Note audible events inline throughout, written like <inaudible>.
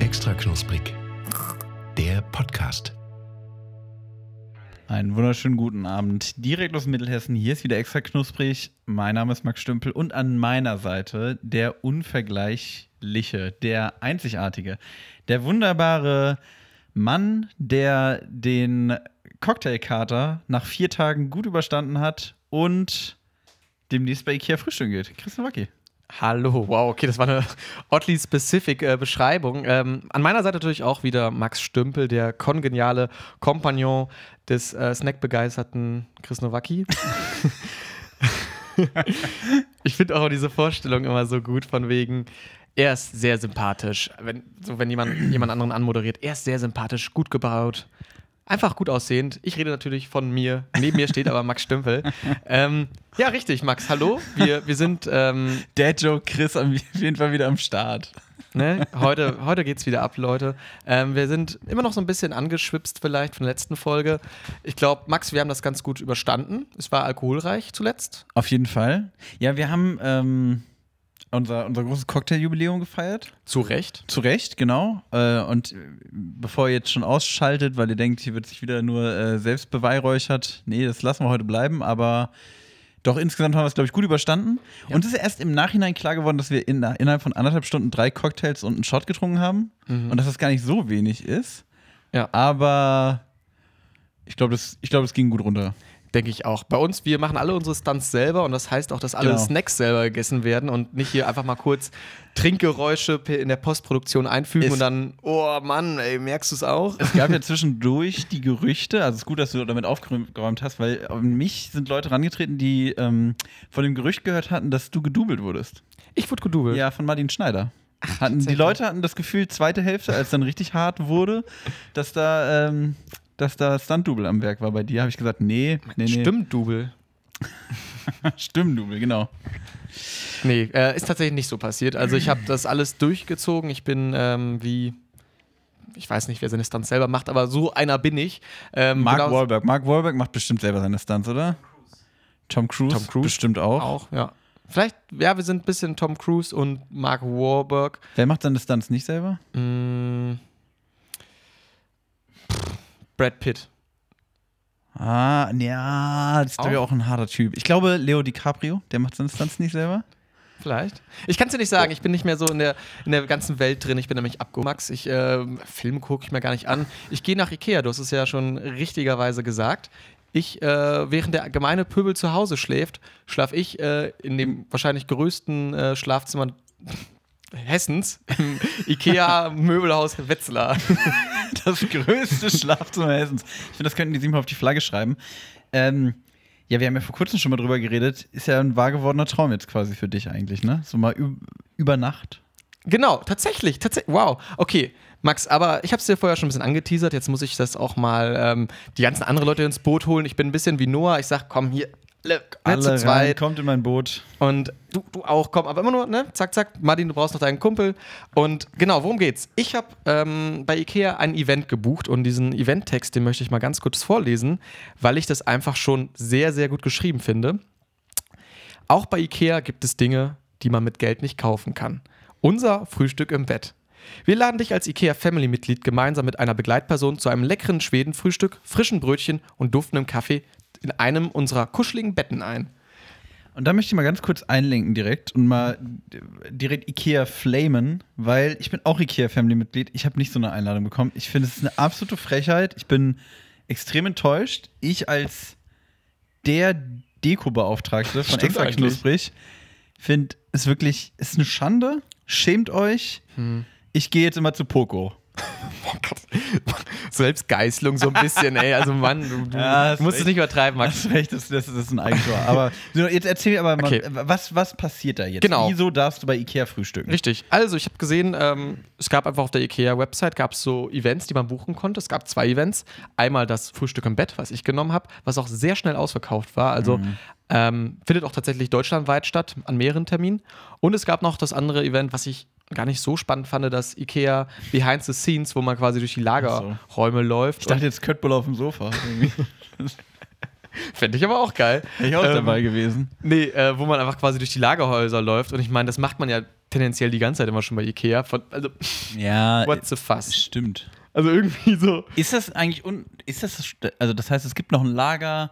Extra knusprig. Der Podcast. Einen wunderschönen guten Abend. Direkt aus Mittelhessen. Hier ist wieder extra knusprig. Mein Name ist Max Stümpel und an meiner Seite der unvergleichliche, der einzigartige, der wunderbare Mann, der den Cocktailkater nach vier Tagen gut überstanden hat und demnächst bei Ikea frühstücken geht. Christian Wacki. Hallo, wow, okay, das war eine oddly specific äh, Beschreibung. Ähm, an meiner Seite natürlich auch wieder Max Stümpel, der kongeniale Kompagnon des äh, snackbegeisterten Chris Nowacki. <laughs> ich finde auch diese Vorstellung immer so gut, von wegen, er ist sehr sympathisch. Wenn, so, wenn jemand jemand anderen anmoderiert, er ist sehr sympathisch, gut gebaut, einfach gut aussehend. Ich rede natürlich von mir. Neben mir steht aber Max Stümpel. <laughs> Ähm, ja, richtig, Max, hallo. Wir, wir sind. Ähm, Dad Joke Chris auf jeden Fall wieder am Start. Ne? Heute, heute geht's wieder ab, Leute. Ähm, wir sind immer noch so ein bisschen angeschwipst, vielleicht von der letzten Folge. Ich glaube, Max, wir haben das ganz gut überstanden. Es war alkoholreich zuletzt. Auf jeden Fall. Ja, wir haben ähm, unser, unser großes Cocktailjubiläum gefeiert. Zu Recht. Zu Recht, genau. Äh, und bevor ihr jetzt schon ausschaltet, weil ihr denkt, hier wird sich wieder nur äh, selbst beweihräuchert, nee, das lassen wir heute bleiben, aber doch insgesamt haben wir es, glaube ich, gut überstanden. Ja. Und es ist erst im Nachhinein klar geworden, dass wir in, innerhalb von anderthalb Stunden drei Cocktails und einen Shot getrunken haben Mhm. und dass das gar nicht so wenig ist. Ja. Aber ich glaube, das, ich glaub, das ging gut runter. Denke ich auch. Bei uns, wir machen alle unsere Stunts selber und das heißt auch, dass alle Genau. Snacks selber gegessen werden und nicht hier einfach mal kurz Trinkgeräusche in der Postproduktion einfügen Ist- und dann, oh Mann, ey, merkst du es auch? Es gab ja zwischendurch die Gerüchte, also es ist gut, dass du damit aufgeräumt hast, weil an mich sind Leute rangetreten, die ähm, von dem Gerücht gehört hatten, dass du gedoubelt wurdest. Ich wurde gedoubelt. Ja, von Martin Schneider. Hatten, die. Leute hatten das Gefühl, zweite Hälfte, als dann richtig hart wurde, dass da, ähm, dass da Stunt-Double am Werk war bei dir. Habe ich gesagt, nee, nee, nee. Stimmt, Double. <laughs> Stimmdouble, genau. Nee, äh, ist tatsächlich nicht so passiert. Also ich habe das alles durchgezogen. Ich bin ähm, wie, ich weiß nicht, wer seine Stunts selber macht, aber so einer bin ich. Ähm, Mark genau- Wahlberg. Mark Wahlberg macht bestimmt selber seine Stunts, oder? Tom Cruise. Tom Cruise. Bestimmt auch. Auch, ja. Vielleicht, ja, wir sind ein bisschen Tom Cruise und Mark Wahlberg. Wer macht seine Stunts nicht selber? Mm. Brad Pitt. Ah, ja, das ist glaube ich Auch? ein harter Typ. Ich glaube, Leo DiCaprio, der macht seine Stunts nicht selber. Vielleicht. Ich kann es dir nicht sagen, ich bin nicht mehr so in der, in der ganzen Welt drin. Ich bin nämlich abgehoben. Max, ich, äh, Filme gucke ich mir gar nicht an. Ich gehe nach Ikea, du hast es ja schon richtigerweise gesagt. Ich, äh, während der gemeine Pöbel zu Hause schläft, schlafe ich äh, in dem wahrscheinlich größten äh, Schlafzimmer Hessens im Ikea-Möbelhaus Wetzlar. <laughs> Das größte Schlafzimmer Hessens. Ich finde, das könnten die sieben auf die Flagge schreiben. Ähm, ja, wir haben ja vor kurzem schon mal drüber geredet. Ist ja ein wahr gewordener Traum jetzt quasi für dich eigentlich, ne? So mal üb über Nacht. Genau, tatsächlich, tatsächlich. Wow, okay. Max, aber ich habe es dir vorher schon ein bisschen angeteasert. Jetzt muss ich das auch mal ähm, die ganzen anderen Leute ins Boot holen. Ich bin ein bisschen wie Noah. Ich sag, komm hier, alle, alle zu Alle rein, zweit. kommt in mein Boot. Und du, du auch, komm, aber immer nur, ne? Zack, zack. Martin, du brauchst noch deinen Kumpel. Und genau, worum geht's? Ich habe ähm, bei Ikea ein Event gebucht und diesen Eventtext, den möchte ich mal ganz kurz vorlesen, weil ich das einfach schon sehr, sehr gut geschrieben finde. Auch bei Ikea gibt es Dinge, die man mit Geld nicht kaufen kann. Unser Frühstück im Bett. Wir laden dich als IKEA Family-Mitglied gemeinsam mit einer Begleitperson zu einem leckeren Schwedenfrühstück, frischen Brötchen und duftendem Kaffee in einem unserer kuscheligen Betten ein. Und da möchte ich mal ganz kurz einlenken direkt und mal direkt Ikea flamen, weil ich bin auch Ikea Family Mitglied. Ich habe nicht so eine Einladung bekommen. Ich finde, es ist eine absolute Frechheit. Ich bin extrem enttäuscht. Ich als der Deko-Beauftragte von Extra. Knusprig finde es wirklich, es ist eine Schande. Schämt euch. Ich gehe jetzt immer zu Poco. <laughs> Oh Gott. Selbstgeißelung so ein bisschen, ey. Also Mann, du, Ja, du musst es recht. nicht übertreiben, Max. Hast recht, das, das ist ein Eigentor. Aber <laughs> so, jetzt erzähl mir aber mal, Okay. was, was passiert da jetzt? Genau. Wieso darfst du bei Ikea frühstücken? Richtig. Also, ich habe gesehen, ähm, es gab einfach auf der IKEA-Website gab es so Events, die man buchen konnte. Es gab zwei Events. Einmal das Frühstück im Bett, was ich genommen habe, was auch sehr schnell ausverkauft war. Also ähm, findet auch tatsächlich deutschlandweit statt, an mehreren Terminen. Und es gab noch das andere Event, was ich gar nicht so spannend fand, das Ikea Behind the Scenes, wo man quasi durch die Lagerräume läuft. Ich dachte jetzt Köttbull auf dem Sofa. <laughs> Fände ich aber auch geil. Wäre ich auch Ähm, dabei gewesen. Nee, äh, wo man einfach quasi durch die Lagerhäuser läuft. Und ich meine, das macht man ja tendenziell die ganze Zeit immer schon bei Ikea. Von, also, Ja, <laughs> what the fuss? stimmt. Also irgendwie so. Ist das eigentlich, un ist das, also das heißt, es gibt noch ein Lager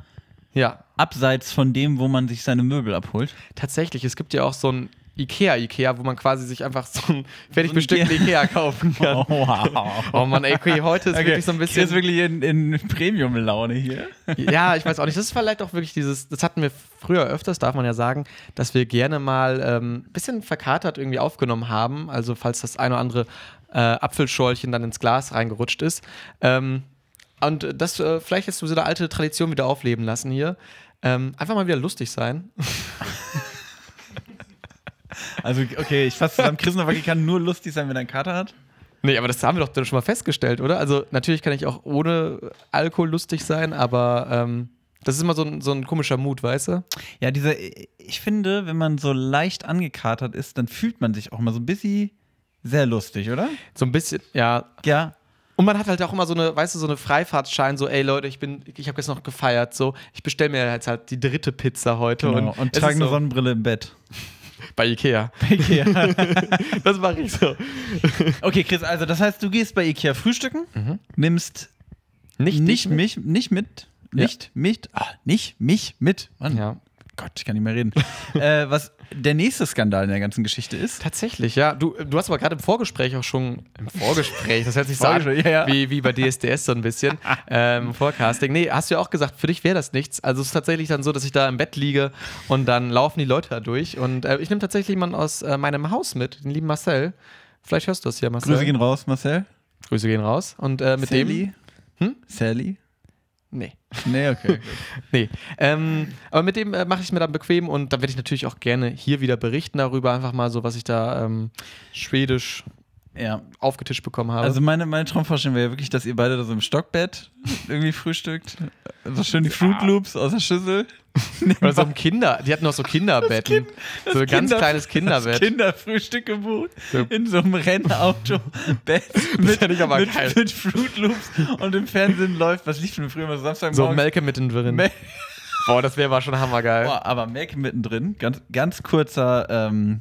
Ja, abseits von dem, wo man sich seine Möbel abholt? tatsächlich. Es gibt ja auch so ein Ikea-Ikea, wo man quasi sich einfach so ein fertig bestückten Ikea kaufen kann. <laughs> Oh, wow. Oh Mann, ey, okay, heute ist wirklich so ein bisschen. ist wirklich in, in Premium-Laune hier. Ja, ich weiß auch nicht. Das ist vielleicht auch wirklich dieses, das hatten wir früher öfters, darf man ja sagen, dass wir gerne mal ein ähm, bisschen verkatert irgendwie aufgenommen haben. Also falls das ein oder andere äh, Apfelschorlchen dann ins Glas reingerutscht ist. Ähm, und das äh, vielleicht jetzt so eine alte Tradition wieder aufleben lassen hier. Ähm, einfach mal wieder lustig sein. <laughs> Also, okay, ich fasse zusammen, Chris Nowacki kann nur lustig sein, wenn er einen Kater hat. Nee, aber das haben wir doch dann schon mal festgestellt, oder? Also natürlich kann ich auch ohne Alkohol lustig sein, aber ähm, das ist immer so ein, so ein komischer Mut, weißt du? Ja, dieser, ich finde, wenn man so leicht angekatert ist, dann fühlt man sich auch mal so ein bisschen sehr lustig, oder? So ein bisschen, ja, Ja. Und man hat halt auch immer so eine, weißt du, so eine Freifahrtschein, so, ey Leute, ich bin, ich habe jetzt noch gefeiert, so, ich bestelle mir jetzt halt die dritte Pizza heute Genau. Und, und, trage eine so, Sonnenbrille im Bett. Bei Ikea. Ikea. <laughs> Das mache ich so. okay, Chris, also das heißt, du gehst bei Ikea frühstücken, nimmst Nicht, nicht mich, nicht mit, Ja. nicht mich, ah, nicht mich mit. Mann, Ja. Gott, ich kann nicht mehr reden. <laughs> äh, was der nächste Skandal in der ganzen Geschichte ist. Tatsächlich, ja. Du, du hast aber gerade im Vorgespräch auch schon, im Vorgespräch, das hört sich so an, ja, ja. Wie, wie bei DSDS so ein bisschen, <laughs> ähm, Forecasting. Nee, hast du ja auch gesagt, für dich wäre das nichts. Also es ist tatsächlich dann so, dass ich da im Bett liege und dann laufen die Leute da durch und äh, ich nehme tatsächlich jemanden aus äh, meinem Haus mit, den lieben Marcel. Vielleicht hörst du das hier, Marcel. Grüße gehen raus, Marcel. Grüße gehen raus. Und äh, mit dem. Sally? Hm? Sally? Nee. Nee, okay. <laughs> Nee. Ähm, aber mit dem äh, mache ich es mir dann bequem und da werde ich natürlich auch gerne hier wieder berichten darüber, einfach mal so, was ich da ähm, schwedisch ja. aufgetischt bekommen habe. Also meine, meine Traumvorstellung wäre ja wirklich, dass ihr beide da so im Stockbett irgendwie frühstückt. So schön die Fruit Loops aus der Schüssel. <laughs> Oder so ein Kinder, die hatten noch so Kinderbetten. so ein ganz Kinder- kleines Kinderbett. Das Kinderfrühstück gebucht. Ja. In so einem Rennauto-Bett <laughs> mit, mit, geil. mit Fruit Loops und im Fernsehen läuft, was lief denn früher immer so Samstag so Melke mittendrin. Mel Boah, das wäre aber schon hammergeil. Boah, aber Melke mittendrin, ganz, ganz kurzer, ähm,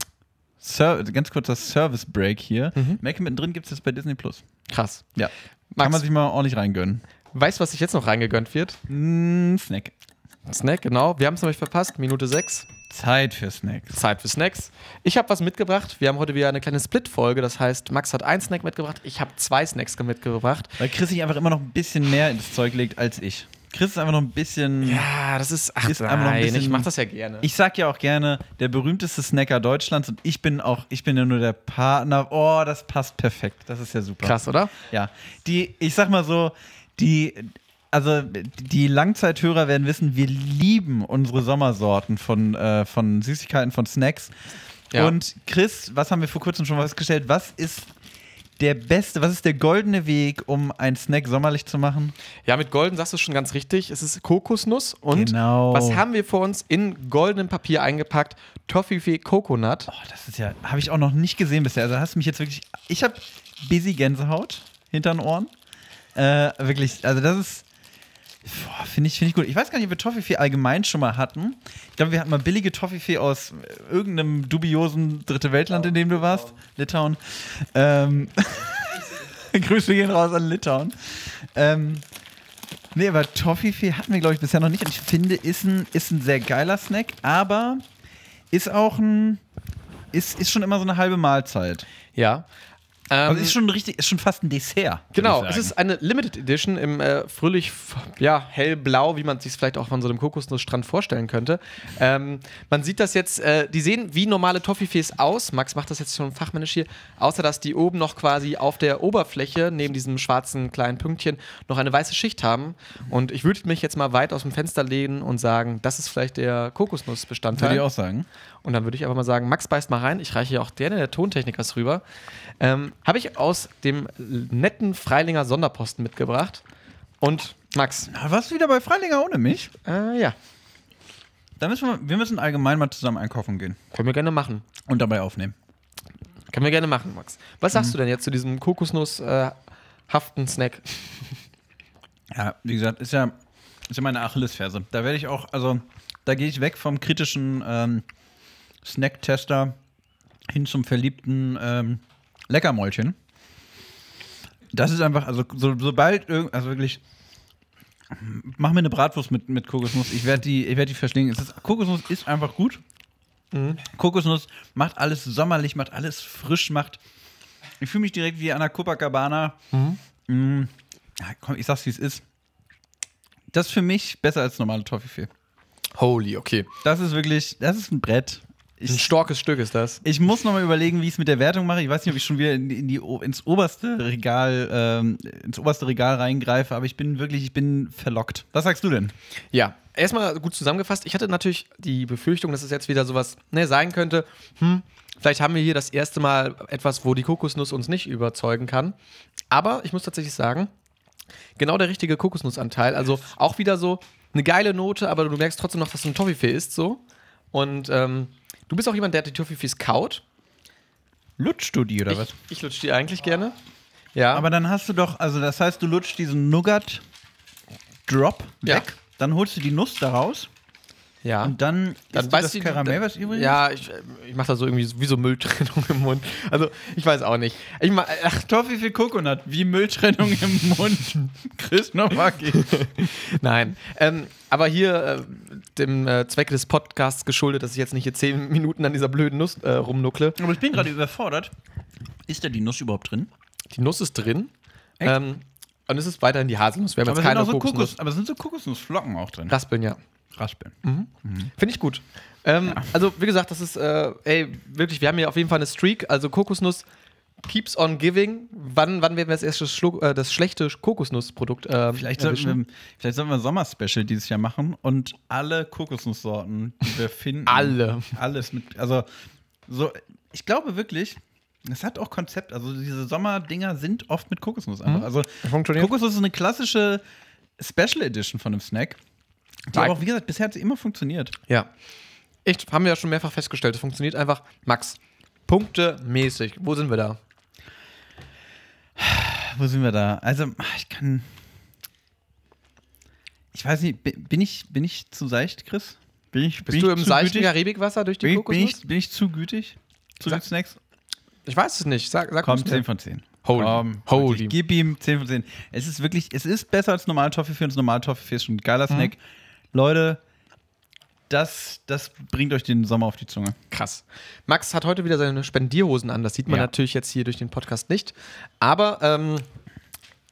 Ser ganz kurzer Service-Break hier. Mhm. Melke mittendrin gibt es jetzt bei Disney Plus. Krass. Ja. Max, Kann man sich mal ordentlich reingönnen. weißt du, was sich jetzt noch reingegönnt wird? Mm, Snack. Snack, genau. Wir haben es nämlich verpasst. Minute 6. Zeit für Snacks. Zeit für Snacks. Ich habe was mitgebracht. Wir haben heute wieder eine kleine Split-Folge. Das heißt, Max hat einen Snack mitgebracht. Ich habe zwei Snacks mitgebracht. Weil Chris sich einfach immer noch ein bisschen mehr ins Zeug legt als ich. Chris ist einfach noch ein bisschen. Ja, das ist. Ach, Ist einfach noch ein nein, bisschen- ich mache das ja gerne. Ich sag ja auch gerne, der berühmteste Snacker Deutschlands und ich bin auch, ich bin ja nur der Partner. Oh, das passt perfekt. Das ist ja super. Krass, oder? Ja. Die, ich sag mal so, die, also die Langzeithörer werden wissen, wir lieben unsere Sommersorten von, äh, von Süßigkeiten, von Snacks. Ja. Und Chris, was haben wir vor kurzem schon festgestellt? Was ist der beste, was ist der goldene Weg, um einen Snack sommerlich zu machen? Ja, mit Golden sagst du schon ganz richtig. Es ist Kokosnuss und Genau. was haben wir vor uns in goldenem Papier eingepackt? Toffifee Coconut. Oh, das ist ja, habe ich auch noch nicht gesehen bisher. Also hast du mich jetzt wirklich, ich habe busy Gänsehaut hinter den Ohren. Äh, wirklich, also das ist, finde ich, finde ich gut. Ich weiß gar nicht, ob wir Toffifee allgemein schon mal hatten. Ich glaube, wir hatten mal billige Toffifee aus äh, irgendeinem dubiosen Dritte Weltland, in dem du warst, Litauen. Ähm, <laughs> Grüße gehen raus an Litauen. Ähm, nee, aber Toffifee hatten wir, glaube ich, bisher noch nicht. Und ich finde, ist ein, ist ein sehr geiler Snack, aber ist auch ein. Ist, ist schon immer so eine halbe Mahlzeit. Ja. Ähm, Also ist schon richtig, ist schon fast ein Dessert. Genau, es ist eine Limited Edition im äh, fröhlich ja, hellblau, wie man es sich vielleicht auch von so einem Kokosnussstrand vorstellen könnte. Ähm, man sieht das jetzt, äh, die sehen wie normale Toffifees aus. Max macht das jetzt schon fachmännisch hier, außer dass die oben noch quasi auf der Oberfläche, neben diesem schwarzen kleinen Pünktchen, noch eine weiße Schicht haben. Und ich würde mich jetzt mal weit aus dem Fenster lehnen und sagen, das ist vielleicht der Würde ich Kokosnussbestandteil. auch sagen. Und dann würde ich einfach mal sagen, Max beißt mal rein. Ich reiche hier auch gerne der Tontechnikers rüber. Ähm, Habe ich aus dem netten Freilinger Sonderposten mitgebracht. Und Max, Na, warst du wieder bei Freilinger ohne mich? äh, ja, Dann müssen wir, wir müssen allgemein mal zusammen einkaufen gehen können wir gerne machen. und dabei aufnehmen. Können wir gerne machen, Max. Was sagst du denn jetzt zu diesem Kokosnuss-haften Snack? <laughs> Ja, wie gesagt, ist ja, ist ja meine Achillesferse. Da werde ich auch, also da gehe ich weg vom kritischen ähm, Snack-Tester hin zum verliebten ähm, Leckermäulchen. Das ist einfach, also so, sobald irgend, also wirklich, mach mir eine Bratwurst mit, mit Kokosnuss. Ich werde die, ich werd die verschlingen. Ist, Kokosnuss ist einfach gut. Kokosnuss macht alles sommerlich, macht alles frisch, macht. Ich fühle mich direkt wie an der Copacabana. Mm. Ja, komm, ich sag's wie es ist. Das ist für mich besser als normale Toffifee. Holy, okay. Das ist wirklich, das ist ein Brett. Ein Ich, starkes Stück ist das. ich muss noch mal überlegen, wie ich es mit der Wertung mache. Ich weiß nicht, ob ich schon wieder in, in die, ins oberste Regal, ähm, ins oberste Regal reingreife, aber ich bin wirklich, ich bin verlockt. Was sagst du denn? Ja, erstmal gut zusammengefasst. Ich hatte natürlich die Befürchtung, dass es jetzt wieder sowas ne, sein könnte. Hm, vielleicht haben wir hier das erste Mal etwas, wo die Kokosnuss uns nicht überzeugen kann. Aber ich muss tatsächlich sagen, genau der richtige Kokosnussanteil. Also auch wieder so eine geile Note, aber du merkst trotzdem noch, dass du ein Toffifee ist so. Und ähm, du bist auch jemand, der die Toffifees kaut. Lutschst du die oder was? Ich, ich lutsch die eigentlich gerne. Ja. Aber dann hast du doch, also das heißt, du lutschst diesen Nougat-Drop Ja. weg, dann holst du die Nuss da raus ja. und dann, Dann beißt das Karamell, was übrig ist? Ja, ich, ich mache da so irgendwie wie so Mülltrennung im Mund. Also, ich weiß auch nicht. Ich mach, ach, Toffifee Coconut, wie Mülltrennung im Mund. <laughs> Chris Nowacki. <laughs> nein. Ähm, aber hier äh, dem äh, Zwecke des Podcasts geschuldet, dass ich jetzt nicht hier zehn Minuten an dieser blöden Nuss äh, rumnuckle. Aber ich bin gerade überfordert. Ist da die Nuss überhaupt drin? Die Nuss ist drin. Echt? Ähm, und es ist weiterhin die Haselnuss. Wir haben Aber jetzt keine so Kokosnuss. Kokos, aber sind so Kokosnussflocken auch drin. Raspeln, ja. Raspeln. Finde ich gut. Ähm, Also, wie gesagt, das ist, äh, ey, wirklich, wir haben hier auf jeden Fall eine Streak. Also, Kokosnuss keeps on giving. Wann, wann werden wir das erste Schluck, äh, das schlechte Kokosnussprodukt äh, Vielleicht sollten, wir, vielleicht sollten wir ein Sommerspecial dieses Jahr machen und alle Kokosnusssorten, die wir finden. <laughs> Alle. Alles mit. Also, so, ich glaube wirklich, es hat auch Konzept. Also, diese Sommerdinger sind oft mit Kokosnuss einfach. Also, Funktioniert. Kokosnuss ist eine klassische Special Edition von einem Snack. Die aber auch, wie gesagt, bisher hat sie immer funktioniert. Ja. Echt, haben wir ja schon mehrfach festgestellt. Es funktioniert einfach. Max, punktemäßig. Wo sind wir da? Wo sind wir da? Also, ich kann. Ich weiß nicht, bi- bin ich, bin ich zu seicht, Chris? Bin ich, bin Bist ich du im zu seichten? Karibikwasser durch die Bin ich, bin, Kokosnuss? ich, bin ich zu gütig zu Sag- den Snacks? Ich weiß es nicht. Sag, sag Komm, uns 10 mir. von 10. Holy. Komm, Holy. Gib ihm 10 von 10. Es ist wirklich, es ist besser als normal Toffee und das normale Toffee ist schon ein geiler Mhm. Leute, das, das bringt euch den Sommer auf die Zunge. Krass. Max hat heute wieder seine Spendierhosen an. Das sieht man Ja. natürlich jetzt hier durch den Podcast nicht. Aber ähm,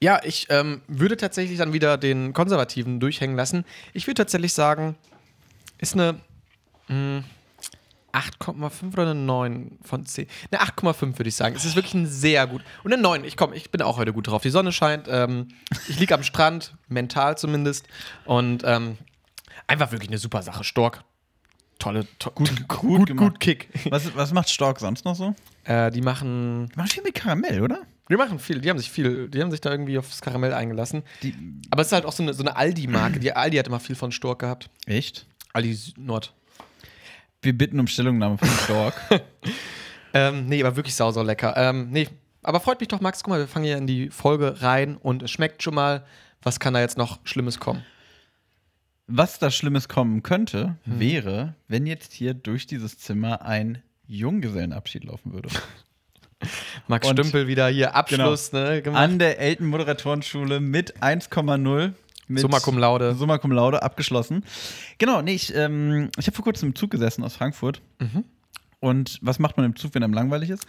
ja, ich ähm, würde tatsächlich dann wieder den Konservativen durchhängen lassen. Ich würde tatsächlich sagen, ist eine mh, 8,5 oder eine 9 von 10? Eine 8,5 würde ich sagen. Es ist wirklich ein sehr gut. Und eine 9. Ich komm, ich bin auch heute gut drauf. Die Sonne scheint. Ähm, ich liege am Strand, mental zumindest. Und ähm, einfach wirklich eine super Sache. Stork. Tolle, to <laughs> gut, gut, gemacht. gut Kick. Was, was macht Stork sonst noch so? Äh, die machen. Die machen viel mit Karamell, oder? Die machen viel, die haben sich viel, die haben sich da irgendwie aufs Karamell eingelassen. Die, Aber es ist halt auch so eine, so eine Aldi-Marke. Die Aldi hat immer viel von Stork gehabt. echt? Aldi Nord. Wir bitten um Stellungnahme von Stork. <laughs> Ähm, nee, aber wirklich sau, sau lecker. Ähm, nee, aber freut mich doch, Max. Guck mal, wir fangen hier in die Folge rein und es schmeckt schon mal. Was kann da jetzt noch Schlimmes kommen? Was da Schlimmes kommen könnte, Hm. wäre, wenn jetzt hier durch dieses Zimmer ein Junggesellenabschied laufen würde. <laughs> Max Und- Stümpel wieder hier Abschluss, ne? Gemacht. An der Elten Moderatorenschule mit 1,0. Mit Summa cum laude. Summa cum laude abgeschlossen. Genau, nee, ich, ähm, ich habe vor kurzem im Zug gesessen aus Frankfurt. Mhm. Und was macht man im Zug, wenn einem langweilig ist?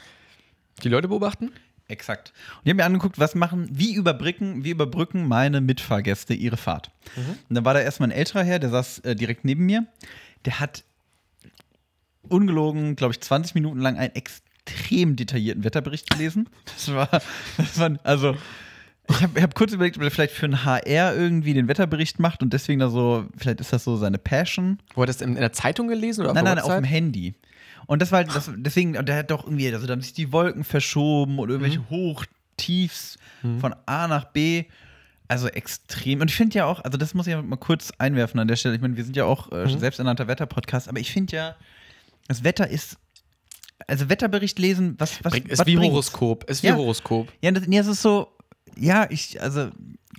Die Leute beobachten? Exakt. Und ich habe mir angeguckt, was machen, wie überbrücken, wie überbrücken meine Mitfahrgäste ihre Fahrt. Und dann war da erstmal ein älterer Herr, der saß äh, direkt neben mir. Der hat ungelogen, glaube ich, 20 Minuten lang einen extrem detaillierten Wetterbericht gelesen. Das war, das war also. Ich habe hab kurz überlegt, ob er vielleicht für ein HR irgendwie den Wetterbericht macht und deswegen da so, vielleicht ist das so seine Passion. Wo hat das in, in der Zeitung gelesen oder Nein, der nein, auf dem Handy. Und das war halt, das, deswegen, und der hat doch irgendwie, also da haben sich die Wolken verschoben oder irgendwelche Mhm. Hoch, Tiefs von A nach B. Also extrem. Und ich finde ja auch, also das muss ich mal kurz einwerfen an der Stelle. Ich meine, wir sind ja auch äh, Mhm. selbsternannter Wetterpodcast, aber ich finde ja, das Wetter ist also Wetterbericht lesen, was, was, Bringt, ist was wie bringt's? Horoskop. Ist wie Ja. Horoskop. Ja, das, nee, es ist so, ja, ich, also,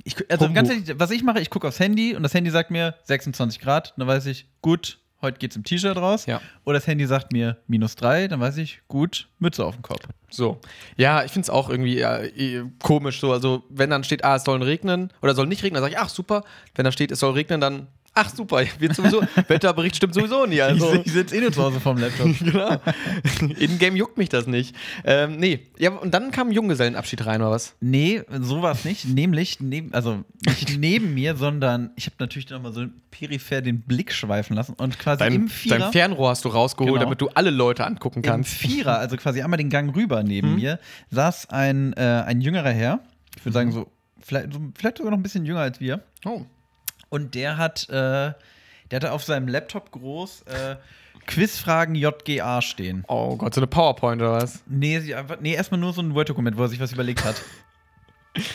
ich, also ganz ehrlich, was ich mache, ich gucke aufs Handy und das Handy sagt mir 26 Grad, dann weiß ich, gut, heute geht's im T-Shirt raus. Ja. Oder das Handy sagt mir minus 3, dann weiß ich, gut, Mütze auf dem Kopf. So. Ja, ich finde es auch irgendwie eh komisch so. Also, wenn dann steht, ah, es soll regnen oder soll nicht regnen, dann sage ich, ach super. Wenn da steht, es soll regnen, dann, ach super, wird sowieso, <laughs> Wetterbericht stimmt sowieso nie. Also, ich sitze eh nur zu Hause vorm Laptop. <laughs> genau. In-game juckt mich das nicht. Ähm, nee. Ja, und dann kam ein Junggesellenabschied rein, oder was? Nee, so war es nicht. Nämlich, neben, also nicht <laughs> neben mir, sondern ich habe natürlich noch mal so peripher den Blick schweifen lassen und quasi Dein, im Vierer. dein Fernrohr hast du rausgeholt, Genau. damit du alle Leute angucken Im kannst. Vierer, also quasi einmal den Gang rüber neben Mhm. mir, saß ein, äh, ein jüngerer Herr. Ich würde sagen, so vielleicht, so vielleicht sogar noch ein bisschen jünger als wir. Oh. Und der hat, äh, der hatte auf seinem Laptop groß äh, Quizfragen JGA stehen. oh Gott, so eine PowerPoint oder was? Nee, sie einfach, nee, erstmal nur so ein Word-Dokument, wo er sich was überlegt hat.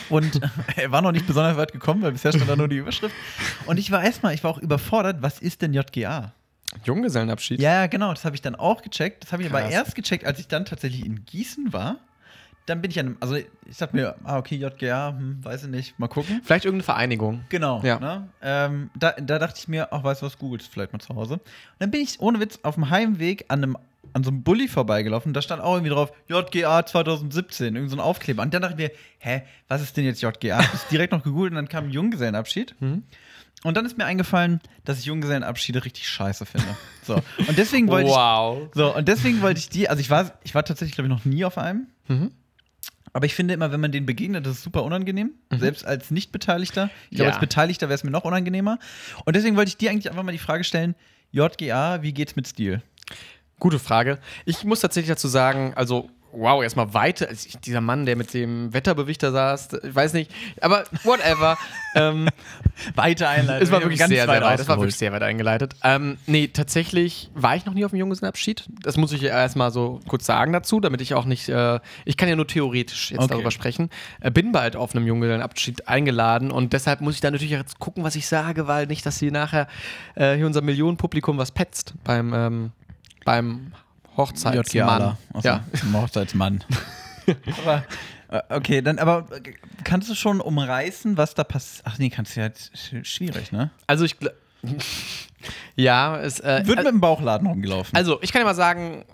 Und er war noch nicht besonders weit gekommen, weil bisher stand da nur die Überschrift. Und ich war erstmal, ich war auch überfordert, was ist denn JGA? Junggesellenabschied? Ja, ja, genau, das habe ich dann auch gecheckt. Das habe ich aber Krass. erst gecheckt, als ich dann tatsächlich in Gießen war. Dann bin ich an einem, also ich dachte mir, ah, okay, JGA, hm, weiß ich nicht, mal gucken. Vielleicht irgendeine Vereinigung. Genau. Ja. Ne? Ähm, da, da dachte ich mir, ach, weißt du was, googelst vielleicht mal zu Hause. Und dann bin ich ohne Witz auf dem Heimweg an einem an so einem Bulli vorbeigelaufen, da stand auch irgendwie drauf JGA 2017, irgend so ein Aufkleber. Und dann dachte ich mir, hä, was ist denn jetzt JGA? Ich direkt noch gegoogelt und dann kam Junggesellenabschied. Mhm. Und dann ist mir eingefallen, dass ich Junggesellenabschiede richtig scheiße finde. So. Und deswegen wollte ich Wow. so, und deswegen wollte ich die, also ich war, ich war tatsächlich, glaube ich, noch nie auf einem. Mhm. Aber ich finde immer, wenn man denen begegnet, das ist super unangenehm. Selbst als Nicht-Beteiligter. Ich glaube, Ja. als Beteiligter wäre es mir noch unangenehmer. Und deswegen wollte ich dir eigentlich einfach mal die Frage stellen: JGA, wie geht's mit Stil? Gute Frage. Ich muss tatsächlich dazu sagen, also, wow, erstmal weiter. Also dieser Mann, der mit dem Wetterbewichter saß, ich weiß nicht, aber whatever. <laughs> ähm, Weite Einleitung. es war wirklich sehr, sehr weit. Es war ausgeholt. wirklich sehr weit eingeleitet. Ähm, nee, tatsächlich war ich noch nie auf dem Junggesellenabschied. Das muss ich erstmal so kurz sagen dazu, damit ich auch nicht, äh, ich kann ja nur theoretisch jetzt Okay. darüber sprechen. Äh, bin bald auf einem Junggesellenabschied eingeladen und deshalb muss ich da natürlich jetzt gucken, was ich sage, weil nicht, dass hier nachher äh, hier unser Millionenpublikum was petzt beim, ähm, beim Hochzeitsmann. Also, Ja. Hochzeitsmann. <laughs> aber, äh, okay, dann, aber äh, kannst du schon umreißen, was da passiert? Ach nee, kannst du ja schwierig, ne? Also ich gl- <laughs> ja, es äh, Wird mit dem Bauchladen rumgelaufen. Also, ich kann ja mal sagen,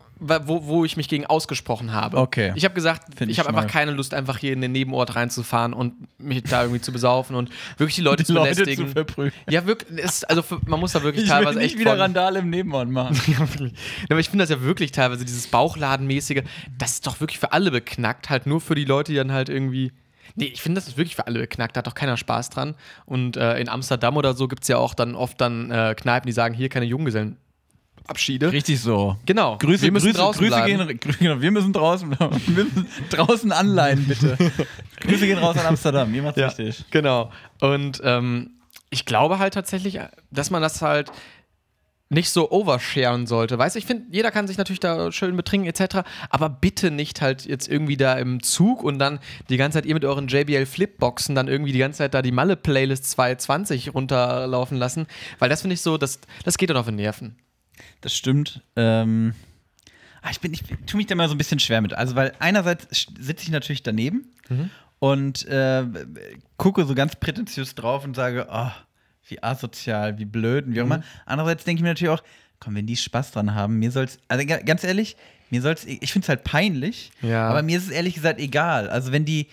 wo, wo ich mich gegen ausgesprochen habe. Okay. Ich habe gesagt, Find ich ich habe einfach keine Lust, einfach hier in den Nebenort reinzufahren und mich da irgendwie zu besaufen und wirklich die Leute die <laughs> zu Leute zu belästigen. verprügeln. ja, wirklich, ist, also für, man muss da wirklich Ich will teilweise nicht echt wieder von- Randale im Nebenort machen. <laughs> Aber ich finde das ja wirklich teilweise, dieses Bauchladenmäßige, das ist doch wirklich für alle beknackt, halt nur für die Leute, die dann halt irgendwie. Nee, ich finde, das ist wirklich für alle beknackt, da hat doch keiner Spaß dran. Und äh, in Amsterdam oder so gibt es ja auch dann oft dann äh, Kneipen, die sagen, hier keine Junggesellenabschiede. Richtig so. Genau. Grüße, wir müssen Grüße, draußen Grüße bleiben. gehen, genau, wir müssen draußen. <laughs> Wir müssen draußen anleihen, bitte. <laughs> Grüße gehen raus an Amsterdam, ihr macht's Ja, richtig. genau. Und ähm, ich glaube halt tatsächlich, dass man das halt nicht so oversharen sollte. Weißt du, ich finde, jeder kann sich natürlich da schön betrinken etc., aber bitte nicht halt jetzt irgendwie da im Zug und dann die ganze Zeit ihr mit euren JBL Flipboxen dann irgendwie die ganze Zeit da die Malle Playlist 220 runterlaufen lassen, weil das finde ich so, das, das geht dann auf den Nerven. Das stimmt. Ähm, ah, ich bin, ich tue mich da mal so ein bisschen schwer mit. Also, weil einerseits sitze ich natürlich daneben und äh, gucke so ganz prätentiös drauf und sage, oh, wie asozial, wie blöd und wie auch immer. Andererseits denke ich mir natürlich auch, komm, wenn die Spaß dran haben, mir soll's, also ga- ganz ehrlich, mir soll's, ich finde es halt peinlich, Ja. aber mir ist es ehrlich gesagt egal. Also, wenn die,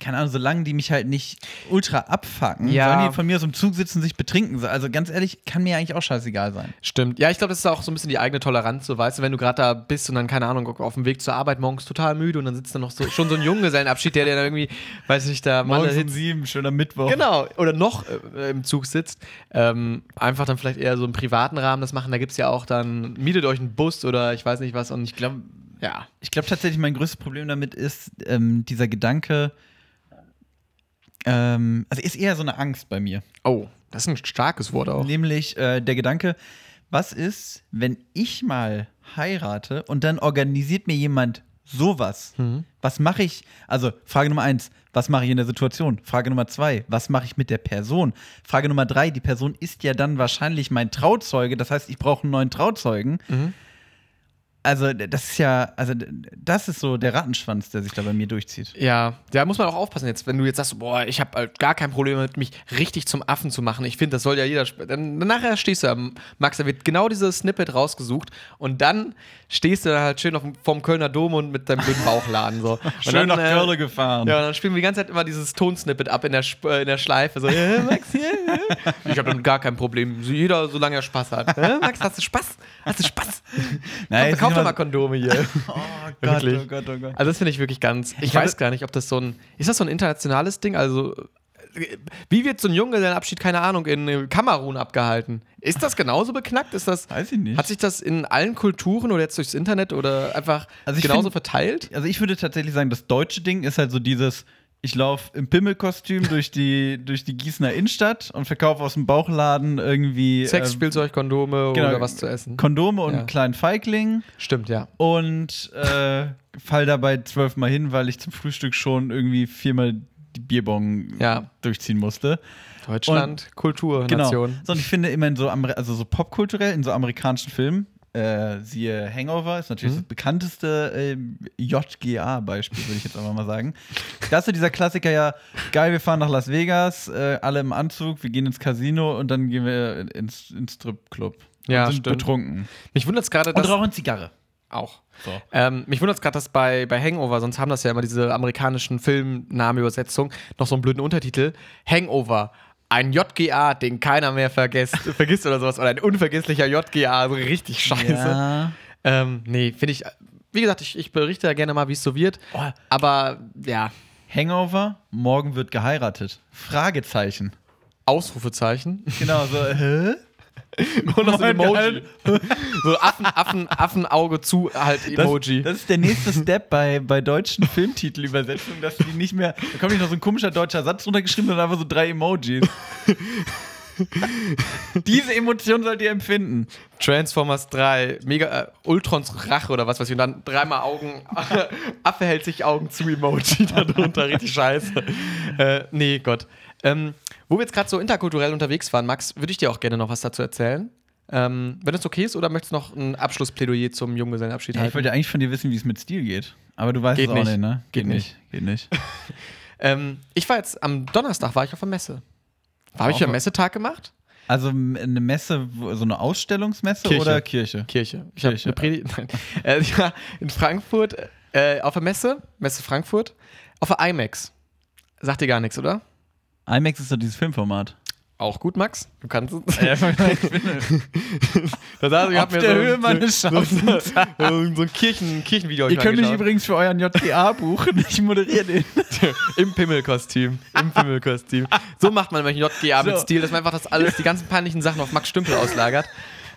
keine Ahnung, solange die mich halt nicht ultra abfacken, Ja. sollen die von mir aus im Zug sitzen, sich betrinken. Also, ganz ehrlich, kann mir eigentlich auch scheißegal sein. Stimmt. Ja, ich glaube, das ist auch so ein bisschen die eigene Toleranz. So, weißt du, wenn du gerade da bist und dann, keine Ahnung, auf dem Weg zur Arbeit morgens total müde und dann sitzt da noch so, schon so ein Junggesellenabschied, der, der dann irgendwie, weiß ich nicht, da mal Morgens um sieben, schöner Mittwoch. Genau, oder noch äh, im Zug sitzt, ähm, einfach dann vielleicht eher so im privaten Rahmen das machen. Da gibt es ja auch dann, mietet euch einen Bus oder ich weiß nicht was und ich glaube, ja. Ich glaube tatsächlich, mein größtes Problem damit ist ähm, dieser Gedanke, ähm, also ist eher so eine Angst bei mir. Oh, das ist ein starkes Wort auch. Nämlich äh, der Gedanke, was ist, wenn ich mal heirate und dann organisiert mir jemand sowas? Was mache ich? Also Frage Nummer eins, was mache ich in der Situation? Frage Nummer zwei, was mache ich mit der Person? Frage Nummer drei, die Person ist ja dann wahrscheinlich mein Trauzeuge, das heißt, ich brauche einen neuen Trauzeugen. Also, das ist ja, also, das ist so der Rattenschwanz, der sich da bei mir durchzieht. Ja, da muss man auch aufpassen jetzt, wenn du jetzt sagst, boah, ich habe halt gar kein Problem damit, mich richtig zum Affen zu machen. Ich finde, das soll ja jeder. Dann nachher stehst du am Max, da wird genau dieses Snippet rausgesucht und dann stehst du da halt schön auf, dem- vorm Kölner Dom und mit deinem blöden Bauchladen so. <laughs> Schön dann, nach äh, Köln gefahren. Ja, und dann spielen wir die ganze Zeit immer dieses Tonsnippet ab in der, äh, in der Schleife. So, äh, Max, hier, äh. Ich habe dann gar kein Problem. Jeder, solange er Spaß hat. Äh, Max, hast du Spaß? Hast du Spaß? <laughs> Nein, Kauf doch mal Kondome hier. <laughs> Oh <laughs> Gott, Wirklich. oh Gott, oh Gott. Also das finde ich wirklich ganz. Ich, Ich weiß gar nicht, ob das so ein. Ist das so ein internationales Ding? Also. äh, Wie wird so ein Junggesellenabschied, keine Ahnung, in äh, Kamerun abgehalten? Ist das genauso beknackt? Ist das, Weiß ich nicht. hat sich das in allen Kulturen oder jetzt durchs Internet oder einfach Also genauso find- verteilt? Also ich würde tatsächlich sagen, das deutsche Ding ist halt so dieses, ich laufe im Pimmelkostüm <laughs> durch die, durch die Gießener Innenstadt und verkaufe aus dem Bauchladen irgendwie äh, Spielzeug, Kondome genau, oder was zu essen? Kondome und Ja. einen kleinen Feigling Stimmt, ja. und äh, fall dabei zwölfmal hin, weil ich zum Frühstück schon irgendwie viermal die Bierbong Ja. durchziehen musste. Deutschland, Kultur, Genau. Nation. So, und ich finde immer in so, also so popkulturell, in so amerikanischen Filmen, äh, siehe Hangover, ist natürlich Mhm. das bekannteste äh, JGA-Beispiel, würde ich jetzt einfach mal sagen. Da ist so dieser Klassiker ja, geil, wir fahren nach Las Vegas, äh, alle im Anzug, wir gehen ins Casino und dann gehen wir ins, ins Stripclub. Und Ja, sind stimmt. betrunken. Mich wundert es gerade, Und dass. rauchen Zigarre. Auch. So. Ähm, mich wundert es gerade, dass bei, bei Hangover, sonst haben das ja immer diese amerikanischen Filmnamenübersetzungen, noch so einen blöden Untertitel. Hangover. Ein JGA, den keiner mehr vergisst, <laughs> vergisst oder sowas. Oder ein unvergesslicher JGA. So richtig scheiße. Ja. Ähm, nee, finde ich. Wie gesagt, ich, ich berichte ja gerne mal, wie es so wird. Oh, Aber ja, Hangover, morgen wird geheiratet. Fragezeichen. Ausrufezeichen. Genau, so, <laughs> hä? <laughs> Und noch so ein Emoji. <laughs> so Affen, Affen, Affenauge zu halt Das, Emoji. das ist der nächste Step bei, bei deutschen Filmtitelübersetzungen, dass die nicht mehr. Da kommt nicht noch so ein komischer deutscher Satz runtergeschrieben, sondern einfach so drei Emojis. <laughs> Diese Emotion sollt ihr empfinden. Transformers 3, Mega, äh, Ultrons Rache oder was weiß ich, und dann dreimal Augen, Affe hält sich Augen zu Emoji darunter, richtig scheiße. Äh, nee, Gott. Ähm, wo wir jetzt gerade so interkulturell unterwegs waren, Max, würde ich dir auch gerne noch was dazu erzählen. Ähm, wenn es okay ist, oder möchtest du noch ein Abschlussplädoyer zum Junggesellenabschied Ja, ich halten? wollte eigentlich von dir wissen, wie es mit Stil geht. Aber du weißt Geht es auch nicht. nicht, ne? Geht nicht. Geht nicht. <laughs> <laughs> Ähm, ich war jetzt, am Donnerstag war ich auf der Messe. Habe ich einen Messetag gemacht? Also eine Messe, so eine Ausstellungsmesse Kirche. oder Kirche? Kirche. Ich habe Kirche. eine Predigt. <laughs> Nein. Äh, ich war in Frankfurt äh, auf der Messe, Messe Frankfurt, auf der IMAX. Sagt dir gar nichts, oder? IMAX ist so dieses Filmformat. Auch gut, Max. Du kannst es. ich bin Da saß ich, <laughs> auf mir der so, Höhe so, meines so, so, <laughs> so ein Kirchen, Kirchenvideo. Ihr könnt mich übrigens für euren JGA buchen. <laughs> Ich moderiere den. Im Pimmelkostüm. Im Pimmelkostüm. So macht man nämlich JGA mit. Stil, dass man einfach das alles, die ganzen peinlichen Sachen auf Max Stümpel auslagert.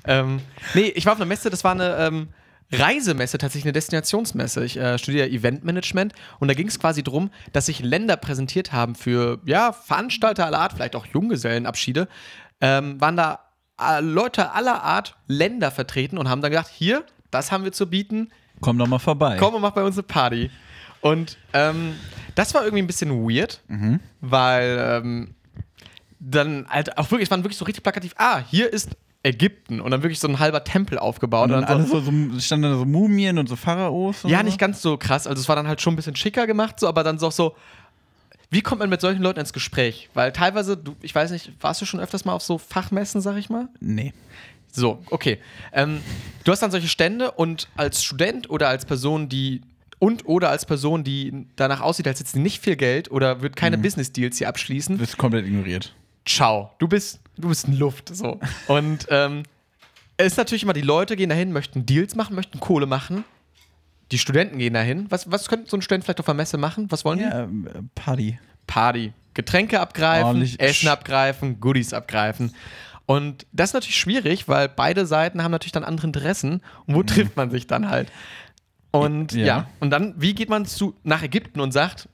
Ähm, nee, ich war auf einer Messe, das war eine ähm, Reisemesse, tatsächlich eine Destinationsmesse. Ich äh, studiere Eventmanagement und da ging es quasi darum, dass sich Länder präsentiert haben für ja, Veranstalter aller Art, vielleicht auch Junggesellenabschiede. Ähm, waren da äh, Leute aller Art Länder vertreten und haben dann gedacht, hier, das haben wir zu bieten, Komm doch mal vorbei. komm und mach bei uns eine Party. Und ähm, das war irgendwie ein bisschen weird, weil ähm, dann halt auch wirklich, es waren wirklich so richtig plakativ, ah, hier ist Ägypten und dann wirklich so ein halber Tempel aufgebaut. Und Und dann alles so, so, standen da so Mumien und so Pharaos. Ja, nicht ganz so krass, also es war dann halt schon ein bisschen schicker gemacht, so, aber dann so, so wie kommt man mit solchen Leuten ins Gespräch? Weil teilweise, du, ich weiß nicht, warst du schon öfters mal auf so Fachmessen, sag ich mal? Nee. So, okay. Ähm, du hast dann solche Stände und als Student oder als Person, die und oder als Person, die danach aussieht, als hätte sie nicht viel Geld oder wird keine Business Deals hier abschließen, Du bist komplett ignoriert. ciao. Du bist, du bist in Luft. So. Und ähm, es ist natürlich immer, die Leute gehen dahin, möchten Deals machen, möchten Kohle machen. Die Studenten gehen dahin. Was, was könnte so ein Student vielleicht auf der Messe machen? Was wollen die? Ja, äh, Party. Party. Getränke abgreifen, Ordentlich Essen abgreifen, Goodies abgreifen. Und das ist natürlich schwierig, weil beide Seiten haben natürlich dann andere Interessen. Und wo trifft man sich dann halt? Und ja. Ja. und dann, wie geht man zu, nach Ägypten und sagt,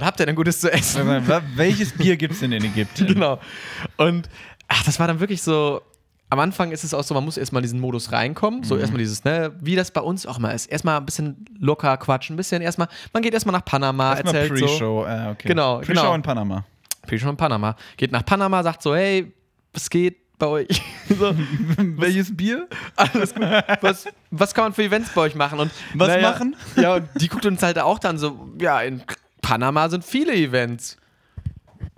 was habt ihr denn Gutes zu essen? Welches Bier gibt es denn in Ägypten? <laughs> genau. Und ach, das war dann wirklich so. Am Anfang ist es auch so, man muss erstmal in diesen Modus reinkommen. So erstmal dieses, ne, wie das bei uns auch mal ist. Erstmal ein bisschen locker quatschen, ein bisschen erstmal, man geht erstmal nach Panama, Erstmal erzählt so. Pre-Show. Ah, okay. Genau, Pre-Show genau. in Panama. Schon in Panama. Geht nach Panama, sagt so, hey, was geht? bei euch? <laughs> so, <laughs> Welches Bier? alles gut. Was, was kann man für Events bei euch machen? Und, Was machen? Ja, und die guckt uns halt auch dann so, ja, in Panama sind viele Events.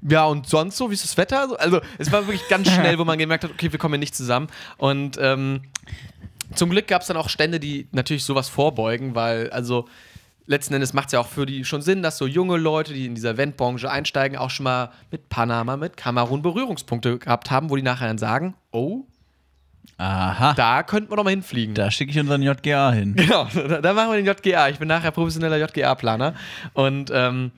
Ja, und sonst so, wie ist das Wetter? So, Also, es war wirklich ganz <laughs> schnell, wo man gemerkt hat, okay, wir kommen hier nicht zusammen. Und ähm, zum Glück gab es dann auch Stände, die natürlich sowas vorbeugen, weil, also, letzten Endes macht es ja auch für die schon Sinn, dass so junge Leute, die in dieser Eventbranche einsteigen, auch schon mal mit Panama, mit Kamerun Berührungspunkte gehabt haben, wo die nachher dann sagen, oh, Aha. Da, da könnten wir doch mal hinfliegen. schicke ich unseren JGA hin. Genau, da, da machen wir den JGA. Ich bin nachher professioneller JGA-Planer. Und ähm,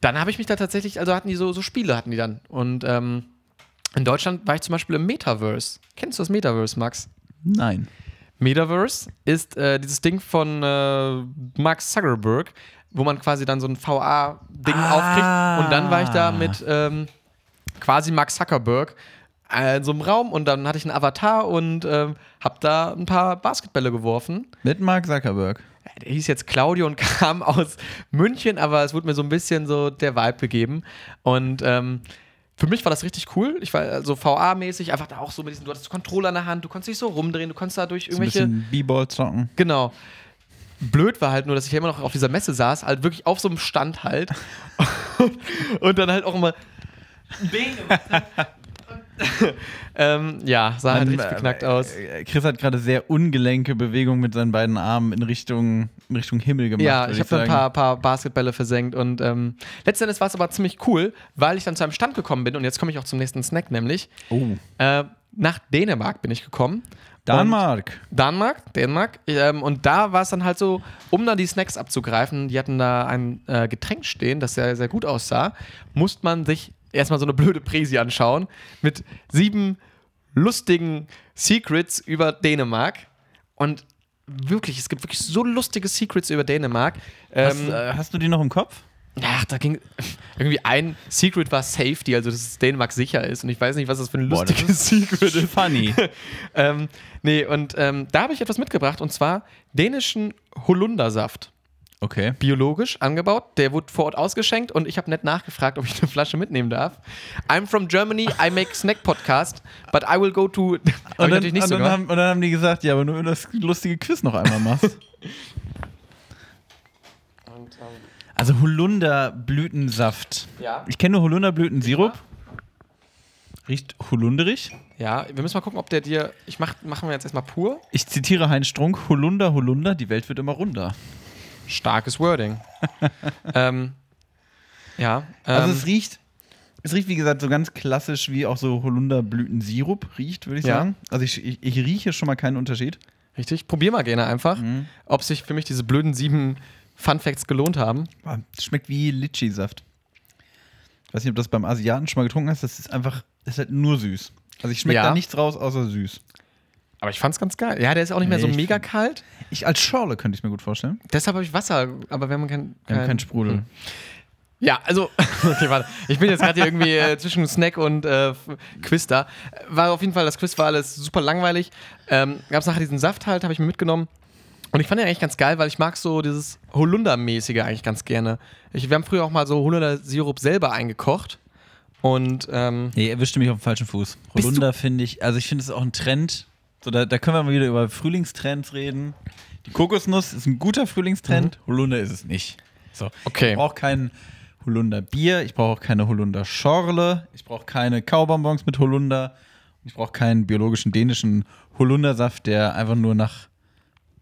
dann habe ich mich da tatsächlich, also hatten die so, so Spiele, hatten die dann. Und ähm, in Deutschland war ich zum Beispiel im Metaverse. Kennst du das Metaverse, Max? Nein. Metaverse ist äh, dieses Ding von äh, Mark Zuckerberg, wo man quasi dann so ein VA-Ding Ah. aufkriegt. Und dann war ich da mit ähm, quasi Mark Zuckerberg in so einem Raum und dann hatte ich einen Avatar und ähm, habe da ein paar Basketbälle geworfen. Mit Mark Zuckerberg. Der hieß jetzt Claudio und <laughs> kam aus München, aber es wurde mir so ein bisschen so der Vibe gegeben. Und ähm, für mich war das richtig cool. Ich war so VA-mäßig, einfach da auch so mit diesem, du hattest Controller in der Hand, du konntest dich so rumdrehen, du konntest da durch ein irgendwelche. bisschen B-Ball zocken. Genau. Blöd war halt nur, dass ich ja immer noch auf dieser Messe saß, halt wirklich auf so einem Stand halt. <laughs> <laughs> und dann halt auch immer. Gemacht hab. <laughs> ähm, ja, sah halt richtig beknackt aus. äh, Chris hat gerade sehr ungelenke Bewegungen mit seinen beiden Armen in Richtung, in Richtung Himmel gemacht. Ja, ich habe da ein paar, paar Basketbälle versenkt und ähm, letztendlich war es aber ziemlich cool, weil ich dann zu einem Stand gekommen bin und jetzt komme ich auch zum nächsten Snack, nämlich Oh. äh, nach Dänemark bin ich gekommen. Danmark. Und Dänemark, Dänemark. Ähm, und da war es dann halt so, um dann die Snacks abzugreifen, die hatten da ein äh, Getränk stehen, das sehr, sehr gut aussah, musste man sich erstmal so eine blöde Präsi anschauen mit sieben lustigen Secrets über Dänemark. Und wirklich, es gibt wirklich so lustige Secrets über Dänemark. Hast, Ähm, äh, hast du die noch im Kopf? Ach, da ging irgendwie ein Secret war Safety, also dass es Dänemark sicher ist. Und ich weiß nicht, was das für ein Boah, lustiges Secret ist. Funny. <laughs> ähm, nee, und ähm, da habe ich etwas mitgebracht und zwar dänischen Holundersaft. Okay. Biologisch angebaut. Der wurde vor Ort ausgeschenkt und ich habe nett nachgefragt, ob ich eine Flasche mitnehmen darf. I'm from Germany, I make snack podcast, but I will go to. <laughs> Und dann, und, dann haben, und dann haben die gesagt, ja, aber nur wenn du das lustige Quiz noch einmal machst. also Holunderblütensaft. Ja. Ich kenne nur Holunderblütensirup. Riecht holunderig. Ja, wir müssen mal gucken, ob der dir. Ich mach, machen wir jetzt erstmal pur. Ich zitiere Heinz Strunk, Holunder, Holunder, die Welt wird immer runder. Starkes Wording. <laughs> ähm, ja. Also ähm, es riecht, es riecht wie gesagt so ganz klassisch wie auch so Holunderblütensirup riecht, würde ich Ja. sagen. Also ich, ich, ich rieche schon mal keinen Unterschied. Richtig. Probier mal gerne einfach, Mhm. ob sich für mich diese blöden sieben Fun Facts gelohnt haben. Es schmeckt wie Litchi-Saft. Ich weiß nicht, ob du das beim Asiaten schon mal getrunken hast. Das ist einfach, das ist halt nur süß. Also ich schmecke Ja. da nichts raus, außer süß. Aber ich fand's ganz geil. Ja, der ist auch nicht mehr so ich mega kalt. Ich als Schorle könnte ich mir gut vorstellen. Deshalb habe ich Wasser, aber wir haben kein, haben keinen Sprudel. Hm. Ja, also, <laughs> okay, warte. Ich bin jetzt gerade hier irgendwie äh, zwischen Snack und äh, Quiz da. War auf jeden Fall, das Quiz war alles super langweilig. Ähm, Gab es nachher diesen Saft halt, habe ich mir mitgenommen. Und ich fand den eigentlich ganz geil, weil ich mag so dieses Holunder-mäßige eigentlich ganz gerne. Ich, wir haben früher auch mal so Holunder-Sirup selber eingekocht. Und ähm, Nee, erwischte mich auf dem falschen Fuß. Holunder finde ich, also ich finde es auch ein Trend. So, da, da können wir mal wieder über Frühlingstrends reden. Die Kokosnuss ist ein guter Frühlingstrend, Holunder ist es nicht. So. Okay. Ich brauche kein Holunder Bier, ich brauche auch keine Holunder Schorle, ich brauche keine Kaubonbons mit Holunder, ich brauche keinen biologischen dänischen Holundersaft, der einfach nur nach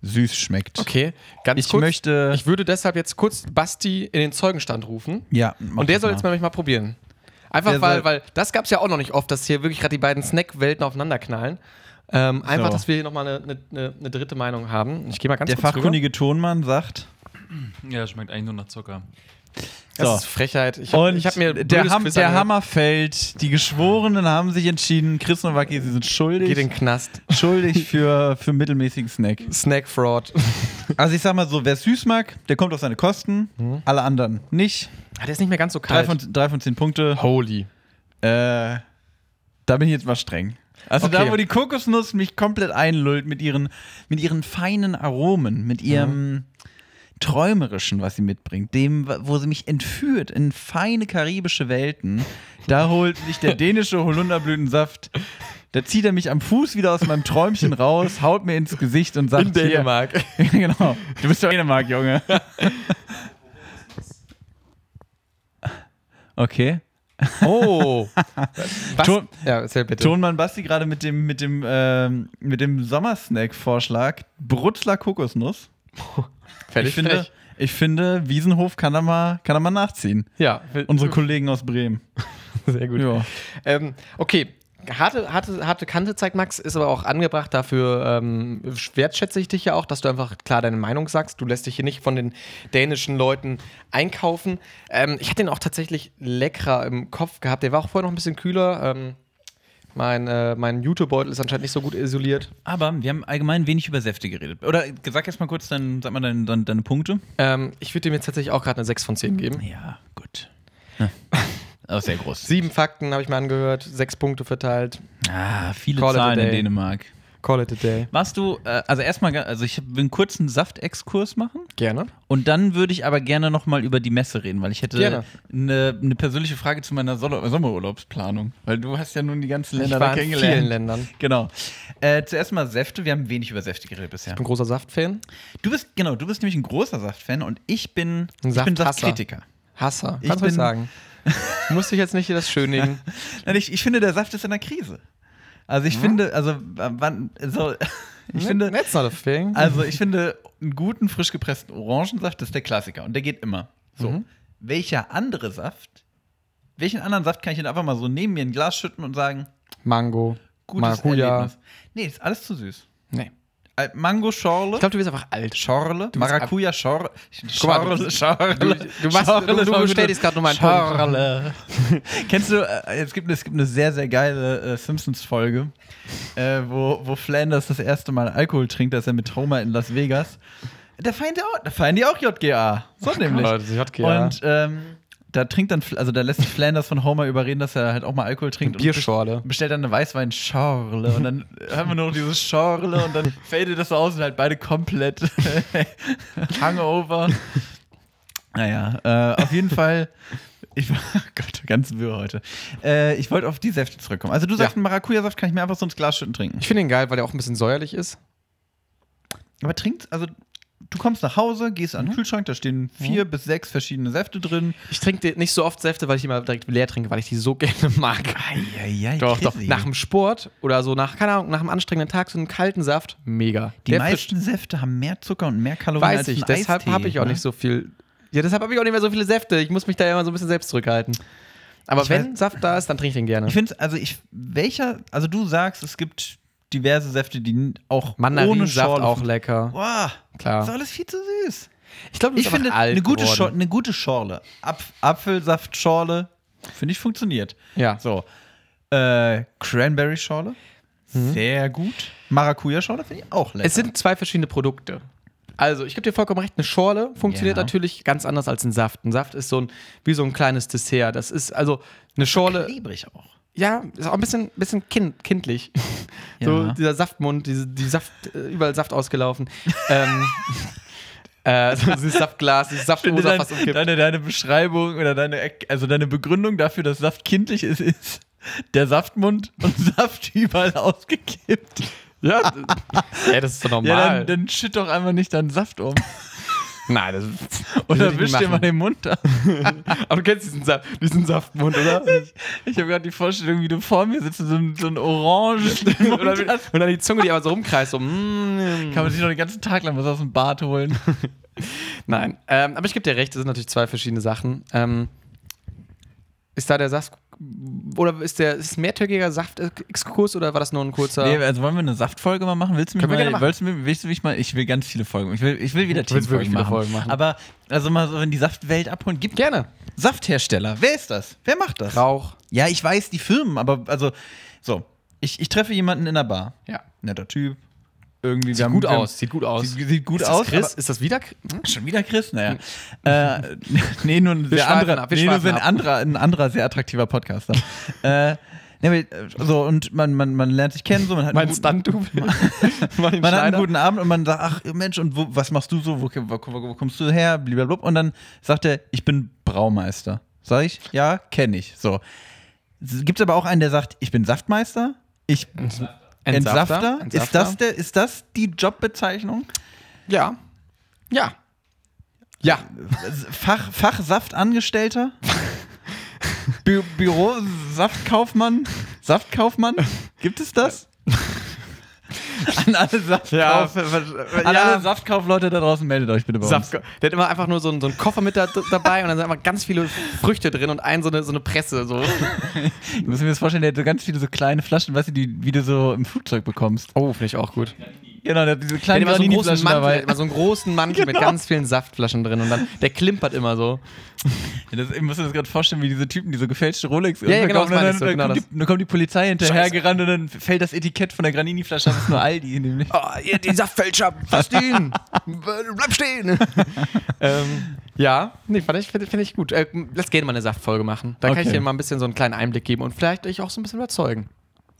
süß schmeckt. okay, ganz Ich kurz. möchte. ich würde deshalb jetzt kurz Basti in den Zeugenstand rufen. ja, Und der soll mal. jetzt mal nämlich mal probieren. Einfach Der weil, weil das gab es ja auch noch nicht oft, dass hier wirklich gerade die beiden Snack-Welten aufeinander knallen. Ähm, einfach, So. dass wir hier nochmal eine, eine, eine, dritte Meinung haben. Ich gehe mal ganz Der kurz rüber. fachkundige Tonmann sagt. Ja, schmeckt eigentlich nur nach Zucker. Das So. ist Frechheit. Ich habe Und ich hab mir der, Ham der. Hammer fällt. Die Geschworenen haben sich entschieden. Chris Nowacki, sie sind schuldig. Geht in den Knast. schuldig <laughs> für, für mittelmäßigen Snack. Snack-Fraud. <laughs> Also ich sag mal so, wer süß mag, der kommt auf seine Kosten. Alle anderen nicht. Ah, der ist nicht mehr ganz so Drei kalt. von, drei von zehn Punkte. Holy. Äh, da bin ich jetzt mal streng. Also Okay. da, wo die Kokosnuss mich komplett einlullt mit ihren, mit ihren feinen Aromen, mit ihrem Träumerischen, was sie mitbringt, dem, wo sie mich entführt in feine karibische Welten, da holt sich der dänische Holunderblütensaft Da zieht er mich am Fuß wieder aus meinem Träumchen raus, haut mir ins Gesicht und sagt: In Dänemark. Hier, <laughs> genau. Du bist doch Dänemark, Junge. <laughs> Okay. Oh. <laughs> Was? Ton- ja, erzähl bitte. Tonmann Basti gerade mit dem, mit dem, ähm, mit dem Sommersnack-Vorschlag. Brutzler Kokosnuss. <laughs> Fertig, ich, finde, frech. ich finde, Wiesenhof kann da mal, kann da mal nachziehen. Ja, Unsere Kollegen aus Bremen. <laughs> sehr gut. Ja. Ähm, okay. Harte, harte, harte Kante zeigt Max, ist aber auch angebracht. Dafür ähm, wertschätze ich dich ja auch, dass du einfach klar deine Meinung sagst. Du lässt dich hier nicht von den dänischen Leuten einkaufen. Ähm, ich hatte den auch tatsächlich leckerer im Kopf gehabt. Der war auch vorher noch ein bisschen kühler. Ähm, mein äh, mein Jutebeutel ist anscheinend nicht so gut isoliert. Aber wir haben allgemein wenig über Säfte geredet. Oder sag jetzt mal kurz dein, sag mal deine, deine, deine Punkte. Ähm, ich würde dem jetzt tatsächlich auch gerade eine 6 von 10 geben. Ja, gut. <laughs> Ja. Aber sehr groß. Sieben Fakten habe ich mir angehört, sechs Punkte verteilt. Ah, viele Call Zahlen in. Dänemark. Call it a day. Warst du, äh, also erstmal, also ich will einen kurzen Saftexkurs machen. Gerne. Und dann würde ich aber gerne nochmal über die Messe reden, weil ich hätte eine, eine persönliche Frage zu meiner Sol- Sommerurlaubsplanung. Weil du hast ja nun die ganzen Länder ich war in kennengelernt. vielen Ländern. Genau. Äh, zuerst mal Säfte. Wir haben wenig über Säfte geredet bisher. Ich bin großer Saftfan. Du bist, genau, du bist nämlich ein großer Saftfan und ich bin, Ein ich bin Safthasser. Saftkritiker. Hasser. Kannst du bin- sagen. <laughs> Musste ich jetzt nicht das schönigen. <laughs> Nein, ich, ich finde, der Saft ist in der Krise. Also ich finde, also wann, so, <laughs> ich finde, That's not a thing. also ich finde, einen guten, frisch gepressten Orangensaft ist der Klassiker und der geht immer. So, Mhm. welcher andere Saft, welchen anderen Saft kann ich denn einfach mal so neben mir in ein Glas schütten und sagen, Mango. gutes Maracuja. Erlebnis? Nee, ist alles zu süß. Nee. Äh, Mango Schorle. Ich glaube, du bist einfach alt. Schorle, bist Maracuja, Schorle. Schorle, du- du machst- Schorle du- du bestätigst grad nur meinen. Schorle. <laughs> Kennst du, äh, es, gibt, es gibt eine sehr, sehr geile äh, Simpsons-Folge, äh, wo, wo Flanders das erste Mal Alkohol trinkt, dass er mit Homer in Las Vegas. Da feiern die auch, da feiern die auch JGA. So nämlich. Gott, JGA. Und ähm, da trinkt dann, also da lässt sich Flanders von Homer überreden, dass er halt auch mal Alkohol trinkt. und Bierschorle. bestellt dann eine Weißwein-Schorle und dann haben wir nur noch dieses Schorle und dann <laughs> fadet das so aus und halt beide komplett <laughs> Hangover. Naja, äh, auf jeden Fall. Ich war, <laughs> oh Gott, ganz wirr heute. Äh, ich wollte auf die Säfte zurückkommen. Also du sagst, Ja. Maracuja-Saft kann ich mir einfach so ins Glas schütten trinken. Ich finde ihn geil, weil er auch ein bisschen säuerlich ist. Aber trinkt, also du kommst nach Hause, gehst Mhm. an den Kühlschrank, da stehen vier bis sechs verschiedene Säfte drin. Ich trinke nicht so oft Säfte, weil ich die immer direkt leer trinke, weil ich die so <laughs> gerne mag. Eieiei, Doch, doch. Nach dem Sport oder so nach, keine Ahnung, nach einem anstrengenden Tag so einen kalten Saft, mega. Die Der meisten Säfte haben mehr Zucker und mehr Kalorien Weiß als ich, deshalb habe ich auch ne? nicht so viel. Ja, deshalb habe ich auch nicht mehr so viele Säfte. Ich muss mich da immer so ein bisschen selbst zurückhalten. Aber Ich wenn Saft da ist, dann trinke ich den gerne. Ich finde also ich, welcher, also du sagst, es gibt diverse Säfte, die auch ohne Mandarinsaft Schorle auch lecker. Boah, Klar. das ist alles viel zu süß. Ich glaube, Ich finde, eine gute, Schor eine gute Schorle, Apf Apfelsaftschorle, finde ich funktioniert. Ja. So, äh, Cranberry-Schorle, sehr gut. Maracuja-Schorle finde ich auch lecker. Es sind zwei verschiedene Produkte. Also, ich gebe dir vollkommen recht, eine Schorle funktioniert Ja. natürlich ganz anders als ein Saft. Ein Saft ist so ein, wie so ein kleines Dessert. Das ist also eine Schorle. klebrig auch. Ja, ist auch ein bisschen, bisschen kind, kindlich. <laughs> So Ja. dieser Saftmund, diese, die Saft, äh, überall Saft ausgelaufen. ähm, <laughs> äh, so dieses Saftglas, dieses Saftdose dein, fast umkippt. deine, deine Beschreibung oder deine, also deine Begründung dafür, dass Saft kindlich ist, ist der Saftmund und Saft überall ausgekippt. Ja, <laughs> ja, das ist doch Ja, normal. dann, dann schütt doch einfach nicht deinen Saft um. Nein, das <laughs> Oder würde ich wisch nicht dir mal den Mund ab. <laughs> Aber du kennst diesen, Saft, diesen Saftmund, oder? <laughs> Ich habe gerade die Vorstellung, wie du vor mir sitzt und so ein, so ein Orange im Mund und, dann, hast. und dann die Zunge, die aber so rumkreist, so. Mm, Kann man sich noch den ganzen Tag lang was aus dem Bad holen. Nein, ähm, aber ich gebe dir recht, das sind natürlich zwei verschiedene Sachen. Ähm, ist da der Saft oder ist der ist es ein mehrtägiger Saft-Exkurs oder war das nur ein kurzer? Nee, also wollen wir eine Saftfolge mal machen? Willst du mich Können mal, willst du, mich- willst du mich mal, ich will ganz viele Folgen. Ich will, ich will wieder Teamfolgen machen. Folgen machen. Aber also mal so in die Saftwelt abholen. Gibt Gerne. Safthersteller. Wer ist das? Wer macht das? Rauch. Ja, ich weiß die Firmen, aber also so, ich, ich treffe jemanden in der Bar. Ja. Netter Typ. Irgendwie wir Sieht haben- gut aus. Sieht gut aus. Sieht, sieht gut ist aus. Das Chris? aber- Ist das wieder? Hm? Schon wieder Chris? Naja. äh, <laughs> nee, nur ein sehr anderer, ab, wir nee, nur ein anderer, ein anderer sehr attraktiver Podcaster. <laughs> äh, nee, äh, so, und man, man, man lernt sich kennen, so, man hat einen Mein guten- <laughs> Stunt-Double. Martin man hat einen guten Abend und man sagt, ach Mensch, und wo, was machst du so? Wo, wo, wo, wo kommst du her? Blablabla. Und dann sagt er, ich bin Braumeister. Sag ich, ja, kenne ich. So. Gibt es aber auch einen, der sagt, ich bin Saftmeister? Ich, Entsafter? Ist, das der, ist das die Jobbezeichnung? Ja. Ja. Ja. Fach, Fachsaftangestellter? Bü Büro, Saftkaufmann? Saftkaufmann? Gibt es das? <laughs> <laughs> An alle, Saftkauf, Ja, an alle Saftkaufleute da draußen, meldet euch bitte bei uns. Saft, der hat immer einfach nur so einen, so einen Koffer mit da, dabei und dann sind einfach ganz viele Früchte drin und ein so eine, so eine Presse. So. <laughs> Ich muss mir das vorstellen, der hat so ganz viele so kleine Flaschen, weißt du, die, wie du so im Flugzeug bekommst. Oh, finde ich auch gut. Genau, der hat diese kleinen immer so einen großen Mantel, dabei. immer so einen großen Mantel mit Genau. ganz vielen Saftflaschen drin und dann der klimpert immer so. Ja, das, ich muss mir das gerade vorstellen, wie diese Typen, die so gefälschte Rolex Ja, ja, genau, und so, dann, genau dann, kommt die, dann kommt die Polizei hinterhergerannt und dann fällt das Etikett von der Granini-Flasche, das ist nur Aldi nämlich. Oh, ihr, die Saftfälscher, fasst ihn! <laughs> Bleib stehen! <laughs> ähm, ja, nee, fand ich, finde find ich gut. Äh, lass gerne mal eine Saftfolge machen. Da kann ich Okay. dir mal ein bisschen so einen kleinen Einblick geben und vielleicht dich auch so ein bisschen überzeugen.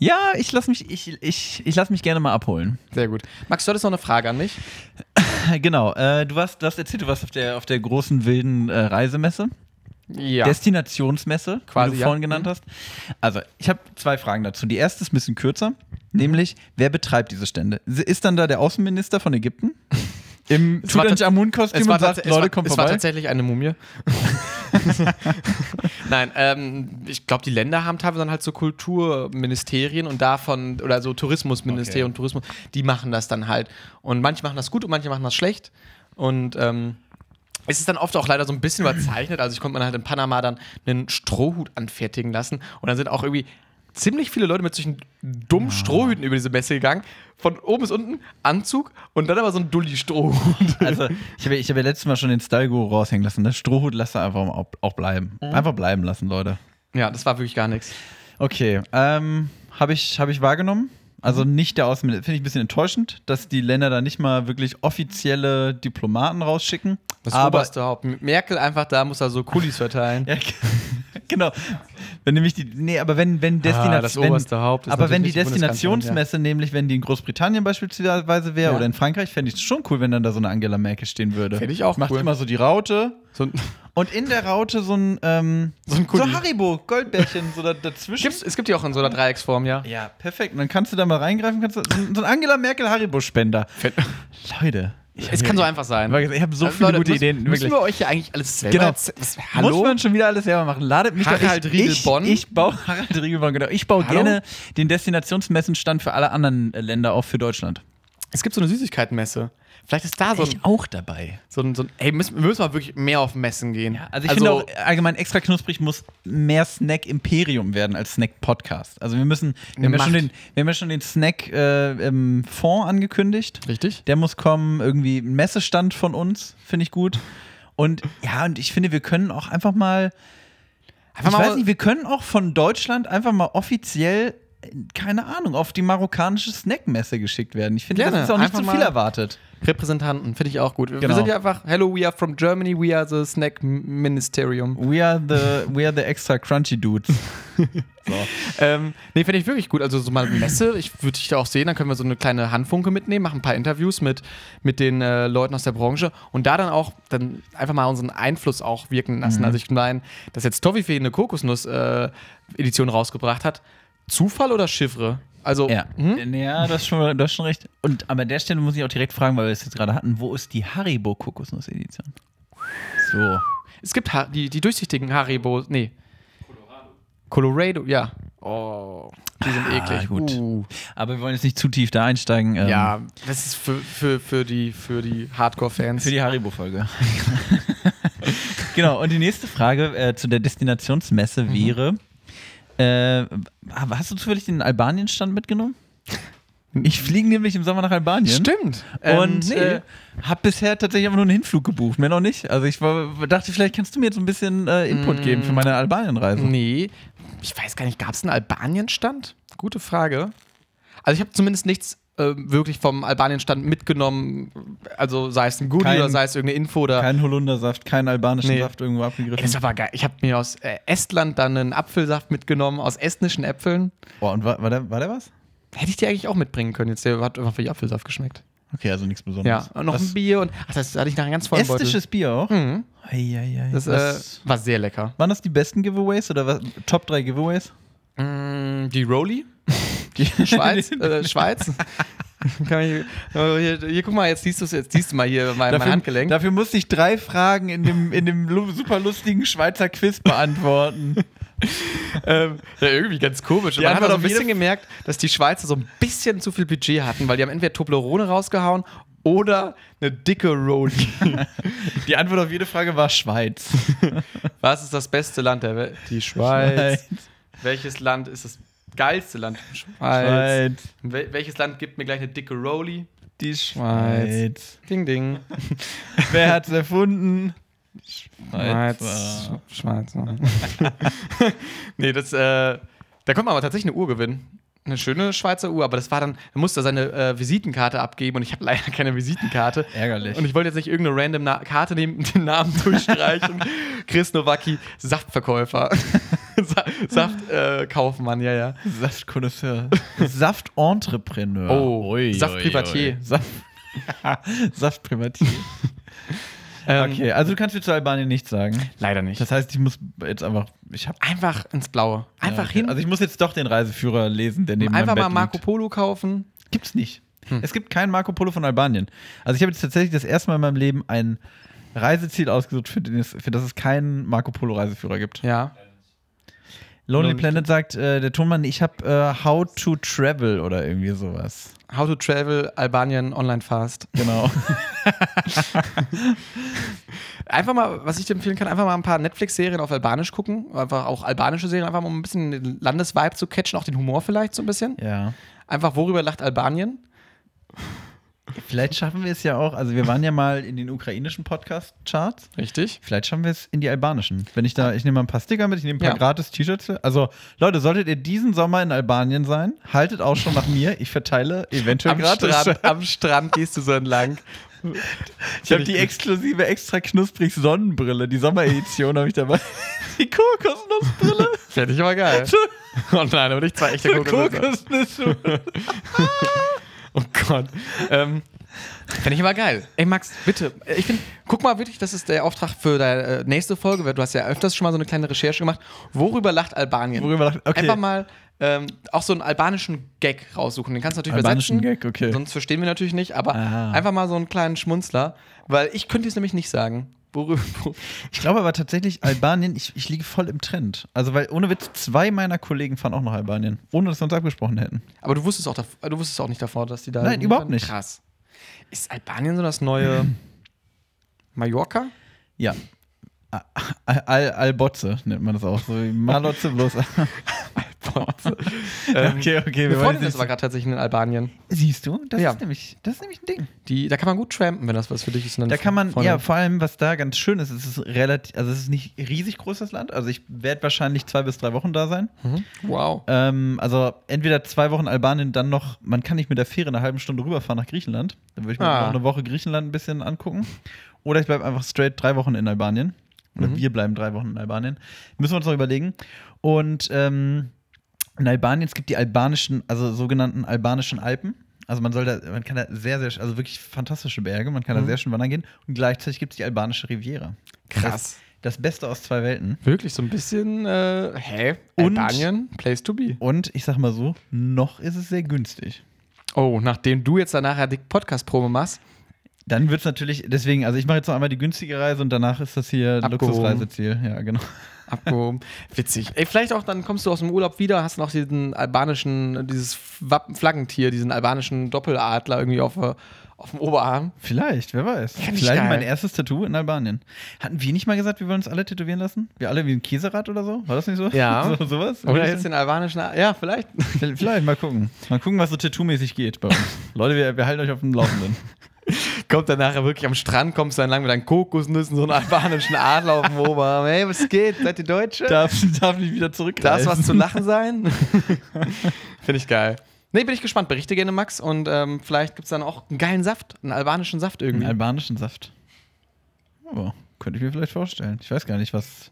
Ja, ich lass mich, ich, ich, ich lass mich gerne mal abholen. Sehr gut. Max, du hattest noch eine Frage an mich? <laughs> Genau, äh, du, warst, du hast erzählt, du warst auf der, auf der großen wilden äh, Reisemesse, Ja. Destinationsmesse, Quasi, wie du ja. vorhin genannt Mhm. hast. Also, ich habe zwei Fragen dazu. Die erste ist ein bisschen kürzer, nämlich, wer betreibt diese Stände? Ist dann da der Außenminister von Ägypten? Im Tutanchamun-Kostüm und sagt, Leute, kommt es war vorbei. tatsächlich eine Mumie. <laughs> <laughs> Nein, ähm, ich glaube, die Länder haben teilweise dann halt so Kulturministerien und davon, oder so Tourismusministerien Okay. und Tourismus, die machen das dann halt. Und manche machen das gut und manche machen das schlecht. Und ähm, es ist dann oft auch leider so ein bisschen überzeichnet. Also ich konnte mir halt in Panama dann einen Strohhut anfertigen lassen und dann sind auch irgendwie ziemlich viele Leute mit solchen dummen Strohhüten über diese Messe gegangen. Von oben bis unten Anzug und dann aber so ein Dulli-Strohhut. <laughs> Also, ich habe ich hab ja letztes Mal schon den Style-Guru raushängen lassen. Das Strohhut lasst ihr einfach auch, auch bleiben. Mhm. Einfach bleiben lassen, Leute. Ja, das war wirklich gar nichts. Okay, ähm, habe ich, hab ich wahrgenommen. Also Mhm. nicht der Außenminister. Finde ich ein bisschen enttäuschend, dass die Länder da nicht mal wirklich offizielle Diplomaten rausschicken. Das aber oberste Haupt. Merkel einfach da muss er so Kulis verteilen. <laughs> ja, <laughs> genau. Wenn nämlich die, nee, aber wenn, wenn Destination, Ah, das oberste Haupt ist aber wenn die Destinationsmesse nämlich, wenn die in Großbritannien beispielsweise wäre Ja. oder in Frankreich, fände ich es schon cool, wenn dann da so eine Angela Merkel stehen würde. Fänd ich auch Macht cool. immer so die Raute So, und in der Raute so ein, ähm, So ein Kuli. Haribo, Goldbärchen, so da, dazwischen. gibt's, es gibt die auch in so einer Dreiecksform, ja. Ja, perfekt. Und dann kannst du da mal reingreifen, kannst du, so ein so Angela Merkel Haribo-Spender. Leute. Ich Es kann so einfach sein. Ich habe so Also, viele Leute, gute müssen, Ideen. Müssen wirklich. wir euch hier eigentlich alles selber Genau. Was, Muss hallo? man schon wieder alles selber machen. Ladet mich Harald doch. Ich, Riedelbonn? Ich, ich baue Harald Riedelbonn, genau. Ich baue Hallo? gerne den Destinationsmessenstand für alle anderen äh, Länder, auch für Deutschland. Es gibt so eine Süßigkeitenmesse. Vielleicht ist da so ein, auch dabei. so ein, so ein ey, müssen, wir müssen mal wirklich mehr auf Messen gehen. Also ich finde auch allgemein extra knusprig muss mehr Snack Imperium werden als Snack Podcast. Also wir müssen, wir haben ja schon den, wir haben ja schon den Snack äh, im Fond angekündigt. Richtig? Der muss kommen, irgendwie ein Messestand von uns, finde ich gut. Und ja, und ich finde, wir können auch einfach mal, Einfach ich weiß nicht, wir können auch von Deutschland einfach mal offiziell, keine Ahnung, auf die marokkanische Snackmesse geschickt werden. Ich finde, das ist auch nicht zu viel erwartet. Repräsentanten, finde ich auch gut. Wir Genau. sind ja einfach, hello, we are from Germany, we are the Snack Ministerium. We are the, we are the extra crunchy dudes. <laughs> Ähm, nee, finde ich wirklich gut. Also so mal Messe, ich würde dich da auch sehen, dann können wir so eine kleine Handfunke mitnehmen, machen ein paar Interviews mit, mit den äh, Leuten aus der Branche und da dann auch dann einfach mal unseren Einfluss auch wirken lassen. Mhm. Also ich meine, dass jetzt Toffifee eine Kokosnuss-Edition rausgebracht hat, Zufall oder Chiffre? Also, Ja, hm? ja das, ist schon, das ist schon recht. Und aber an der Stelle muss ich auch direkt fragen, weil wir es jetzt gerade hatten, wo ist die Haribo Kokosnuss-Edition? So. es gibt ha die, die durchsichtigen Haribo, nee. Colorado, ja. Oh, die sind eklig. gut. Uh. Aber wir wollen jetzt nicht zu tief da einsteigen. ähm, Ja, das ist für, für, für die, für die Hardcore-Fans. Für die Haribo-Folge. <laughs> genau, und die nächste Frage äh, zu der Destinationsmesse Mhm. Äh, Hast du zufällig den Albanien-Stand mitgenommen? Ich fliege nämlich im Sommer nach Albanien. Stimmt. Und Ähm, äh, habe bisher tatsächlich einfach nur einen Hinflug gebucht, mehr noch nicht. Also ich war, dachte, vielleicht kannst du mir jetzt ein bisschen äh, Input Mm. geben für meine Albanien-Reise. Nee, ich weiß gar nicht, gab es einen Albanien-Stand? Gute Frage. Also ich habe zumindest nichts äh, wirklich vom Albanien-Stand mitgenommen, also sei es ein Goodie Kein- oder sei es irgendeine Info oder. Kein Holundersaft, keinen albanischen Nee. Saft irgendwo Ey, abgegriffen. das war aber geil. Ich habe mir aus äh, Estland dann einen Apfelsaft mitgenommen, aus estnischen Äpfeln. Boah, und war, war, der, war der was? Hätte ich dir eigentlich auch mitbringen können. Jetzt der hat einfach wie Apfelsaft geschmeckt. Okay, also nichts Ja, Besonderes. und noch Was- ein Bier und. Ach, das hatte ich nachher ganz vollen Beutel. Estisches Bier auch? Mhm. Eieiei. Das äh, war sehr lecker. Waren das die besten Giveaways oder was? Top 3 Giveaways? Mm, die Rolli. <laughs> <laughs> Schweiz, äh, Schweiz. <laughs> Oh, hier, hier, guck mal, jetzt siehst du jetzt siehst du mal hier mein, mein Handgelenk. Dafür musste ich drei Fragen in dem, in dem super lustigen Schweizer Quiz beantworten. <laughs> ähm, ja, irgendwie ganz komisch. Die Man hat auch ein auf jede- bisschen gemerkt, dass die Schweizer so ein bisschen zu viel Budget hatten, weil die haben entweder Toblerone rausgehauen oder eine dicke Rolli. Die Antwort auf jede Frage war Schweiz. Was ist das beste Land der Welt? Die Schweiz. Welches Land ist das geilste Land? Schweiz. Schweiz. Wel welches Land gibt mir gleich eine dicke Rolli? Die Schweiz. Schweiz. Ding, ding. <laughs> Wer hat's erfunden? Schweiz. Schweiz. <laughs> nee, das, äh, da konnte man aber tatsächlich eine Uhr gewinnen. Eine schöne Schweizer Uhr, aber das war dann, er musste seine äh, Visitenkarte abgeben und ich habe <laughs> leider keine Visitenkarte. Ärgerlich. Und ich wollte jetzt nicht irgendeine random Na Karte nehmen, den Namen durchstreichen. Chris Nowacki, Saftverkäufer. Sa Saftkaufmann, äh, Kaufmann, ja, ja. Saftkonnoisseur. Saftentrepreneur. Oh, Saftprivatier. Saft Saftprivatier. <laughs> Ähm, Okay, also du kannst mir zu Albanien nichts sagen. Leider nicht. Das heißt, ich muss jetzt einfach. Ich hab einfach ins Blaue. Einfach ja, okay. hin. Also ich muss jetzt doch den Reiseführer lesen, der neben einfach mal Bett Marco liegt. Polo kaufen. Gibt's nicht. Es gibt keinen Marco Polo von Albanien. Also ich habe jetzt tatsächlich das erste Mal in meinem Leben ein Reiseziel ausgesucht, für, den es, für das es keinen Marco Polo Reiseführer gibt. Ja. Lonely Planet sagt äh, der Tonmann, ich habe äh, How to Travel oder irgendwie sowas. How to Travel Albanien Online Fast. Genau. <laughs> Einfach mal, was ich dir empfehlen kann, einfach mal ein paar Netflix-Serien auf Albanisch gucken. Einfach auch albanische Serien, einfach mal um ein bisschen den Landesvibe zu catchen, auch den Humor vielleicht so ein bisschen. ja. Einfach, worüber lacht Albanien? Vielleicht schaffen wir es ja auch. Also wir waren ja mal in den ukrainischen Podcast-Charts. Richtig. Vielleicht schaffen wir es in die albanischen. Wenn ich da, ich nehme mal ein paar Sticker mit, ich nehme ein paar Ja. gratis T-Shirts. Also Leute, solltet ihr diesen Sommer in Albanien sein, haltet auch schon nach mir. Ich verteile eventuell Am gratis. Strand, am Strand gehst du so entlang. Ich habe die exklusive extra knusprig Sonnenbrille, die Sommeredition habe ich dabei. <laughs> Die Kokosnussbrille. Fände ich aber geil. <laughs> Oh nein, aber nicht zwei echte <laughs> Kokosnüsse. Kokosnüsse. Oh Gott. Ähm, Fände ich aber geil. Ey, Max, bitte. Ich finde, guck mal wirklich, das ist der Auftrag für deine äh, nächste Folge, weil du hast ja öfters schon mal so eine kleine Recherche gemacht. Worüber lacht Albanien? Worüber lacht- okay. Einfach mal ähm, auch so einen albanischen Gag raussuchen. Den kannst du natürlich Albanischen übersetzen. Gag, okay. Sonst verstehen wir natürlich nicht, aber Ah. einfach mal so einen kleinen Schmunzler, weil ich könnte es nämlich nicht sagen. Worüber, Ich glaube aber tatsächlich, Albanien, ich, ich liege voll im Trend. Also, weil ohne Witz, zwei meiner Kollegen fahren auch nach Albanien, ohne dass wir uns abgesprochen hätten. aber du wusstest, auch du wusstest auch nicht davor, dass die da. Nein, überhaupt nicht. Krass. Ist Albanien so das neue <clears throat> Mallorca? Ja. Al- Al Albotze nennt man das auch. So Malotze bloß. <laughs> <laughs> Ähm, okay, okay. Wir wollen ist aber gerade tatsächlich in Albanien. Siehst du? Das, Ja. ist nämlich, das ist nämlich ein Ding. Die, da kann man gut trampen, wenn das was für dich ist. Da kann man, Freundin. ja, vor allem, was da ganz schön ist, es ist relativ, also es ist nicht riesig groß, das Land. Also ich werde wahrscheinlich zwei bis drei Wochen da sein. Mhm. Wow. Ähm, also entweder zwei Wochen Albanien, dann noch, man kann nicht mit der Fähre eine halbe Stunde rüberfahren nach Griechenland. Dann würde ich mir Ah. noch eine Woche Griechenland ein bisschen angucken. Oder ich bleibe einfach straight drei Wochen in Albanien. Oder Mhm. wir bleiben drei Wochen in Albanien. Müssen wir uns noch überlegen. Und ähm, in Albanien, es gibt die albanischen, also sogenannten albanischen Alpen. Also man soll da, man kann da sehr, sehr, also wirklich fantastische Berge, man kann da Mhm. sehr schön wandern gehen. Und gleichzeitig gibt es die albanische Riviera. Das, Krass. das Beste aus zwei Welten. Wirklich so ein bisschen, äh, hä? Und- Albanien, place to be. Und ich sag mal so, noch ist es sehr günstig. Oh, nachdem du jetzt danach ja die Podcast-Probe machst, Dann wird es natürlich, deswegen, also ich mache jetzt noch einmal die günstige Reise und danach ist das hier Abgehoben. Luxusreiseziel. Ja, genau. Abgehoben. Witzig. Ey, vielleicht auch dann kommst du aus dem Urlaub wieder, hast noch diesen albanischen, dieses Wappen Flaggentier, diesen albanischen Doppeladler irgendwie auf, äh, auf dem Oberarm. Vielleicht, wer weiß. Ich Vielleicht geil. mein erstes Tattoo in Albanien. Hatten wir nicht mal gesagt, wir wollen uns alle tätowieren lassen? Wir alle wie ein Käserad oder so? War das nicht so? Ja. <laughs> so, sowas? Oder jetzt den albanischen, ja, vielleicht. Vielleicht mal gucken. Mal gucken, was so tattoo-mäßig geht bei uns. <laughs> Leute, wir, wir halten euch auf dem Laufenden. Kommt dann nachher wirklich am Strand, kommst dann lang mit deinen Kokosnüssen, so einen albanischen Adler auf dem Oberarm. Hey, was geht? Seid ihr Deutsche? darf, darf nicht wieder Darf zurückreisen. was zu lachen sein? <laughs> Finde ich geil. Nee, bin ich gespannt. Berichte gerne, Max. Und ähm, vielleicht gibt es dann auch einen geilen Saft, einen albanischen Saft Einen irgendwie. albanischen Saft. Oh, könnte ich mir vielleicht vorstellen. Ich weiß gar nicht, was.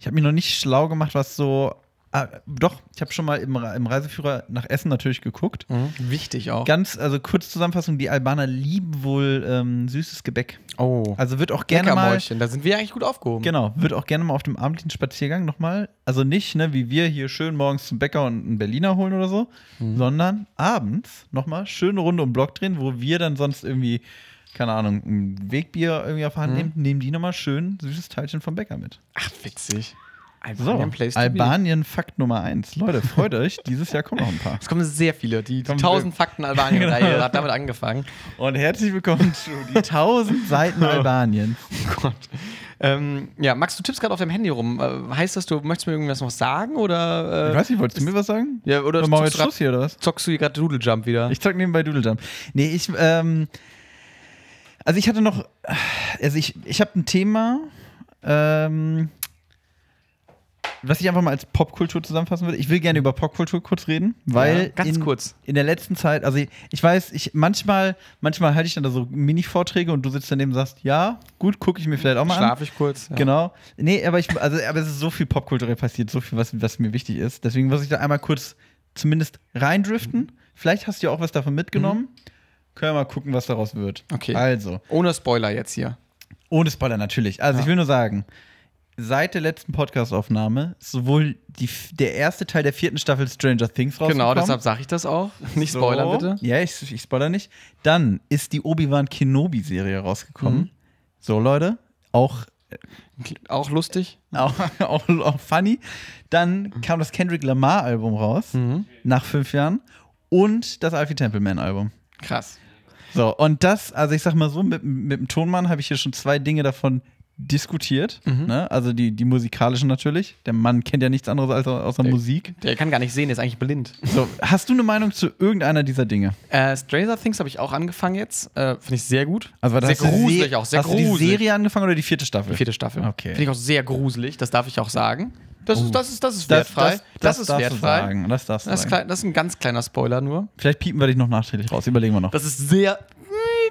Ich habe mich noch nicht schlau gemacht, was so Ah, doch, ich habe schon mal im, im Reiseführer nach Essen natürlich geguckt. Wichtig auch. Ganz, also kurz Zusammenfassung, die Albaner lieben wohl ähm, süßes Gebäck. oh. Also wird auch gerne mal, da sind wir eigentlich gut aufgehoben. genau, wird auch gerne mal auf dem abendlichen Spaziergang nochmal, also nicht, ne, wie wir hier schön morgens zum Bäcker und einen Berliner holen oder so, Mhm. sondern abends nochmal schöne Runde um Block drehen, wo wir dann sonst irgendwie, keine Ahnung, ein Wegbier irgendwie auf der Mhm. Hand nehmen, nehmen die nochmal schön süßes Teilchen vom Bäcker mit. Ach, witzig. So, Albanien be. Albanien Fakt Nummer eins. Leute, freut euch, dieses Jahr kommen noch ein paar. Es kommen sehr viele. Die, die Kommen 1000 Fakten Albanien-Reihe Genau. hat damit angefangen. Und herzlich willkommen zu die 1000 Seiten Albaniens. <laughs> Oh Gott. Ähm, ja, Max, du tippst gerade auf deinem Handy rum. Äh, heißt das, du möchtest mir irgendwas noch sagen? Oder, äh, Ich weiß nicht, wolltest du mir was sagen? Ja, oder wir zockst Schluss hier, oder was? zockst du hier gerade Doodle Jump wieder? Ich zock nebenbei Doodle Jump. Nee, ich, ähm, also ich hatte noch, also ich, ich habe ein Thema, ähm, was ich einfach mal als Popkultur zusammenfassen würde. Ich will gerne über Popkultur kurz reden, weil Ja, ganz in, kurz. in der letzten Zeit, also ich, ich weiß, ich manchmal, manchmal halte ich dann da so Mini-Vorträge und du sitzt daneben und sagst, ja, gut, gucke ich mir vielleicht auch mal an. Schlaf ich kurz. Ja. Genau. Nee, aber ich, also, aber es ist so viel popkulturell passiert, so viel, was, was mir wichtig ist. Deswegen muss ich da einmal kurz zumindest reindriften. Vielleicht hast du ja auch was davon mitgenommen. Können wir mal gucken, was daraus wird. Okay. Also, Ohne Spoiler jetzt hier. ohne Spoiler natürlich. Also, ich will nur sagen, seit der letzten Podcastaufnahme sowohl die, der erste Teil der vierten Staffel Stranger Things rausgekommen. Genau, deshalb sage ich das auch. Nicht spoilern, So. bitte. Ja, ich, ich spoiler nicht. Dann ist die Obi-Wan Kenobi-Serie rausgekommen. Mhm. So, Leute, auch Auch lustig. auch, <laughs> auch, auch funny. Dann kam das Kendrick Lamar Album raus, Mhm. nach fünf Jahren. Und das Alfie Templeman Album. Krass. So, und das, also ich sag mal so, mit, mit dem Tonmann habe ich hier schon zwei Dinge davon diskutiert. Mhm. Ne? Also die, die musikalischen natürlich. Der Mann kennt ja nichts anderes als außer Der- Musik. Der kann gar nicht sehen, der ist eigentlich blind. So, hast du eine Meinung zu irgendeiner dieser Dinge? Äh, Stranger Things habe ich auch angefangen jetzt. Äh, Finde ich sehr gut. Also sehr du die gruselig Se- auch, sehr hast du die gruselig. Serie angefangen oder die vierte Staffel? Die vierte Staffel. Okay. Finde ich auch sehr gruselig, das darf ich auch sagen. Das, ist, das, ist, das ist Das, wertfrei. das, das, ist darfst wertfrei. Du sagen. Das darfst du Das ist, sagen. das ist ein ganz kleiner Spoiler nur. Vielleicht piepen wir dich noch nachträglich raus. Überlegen wir noch. Das ist sehr.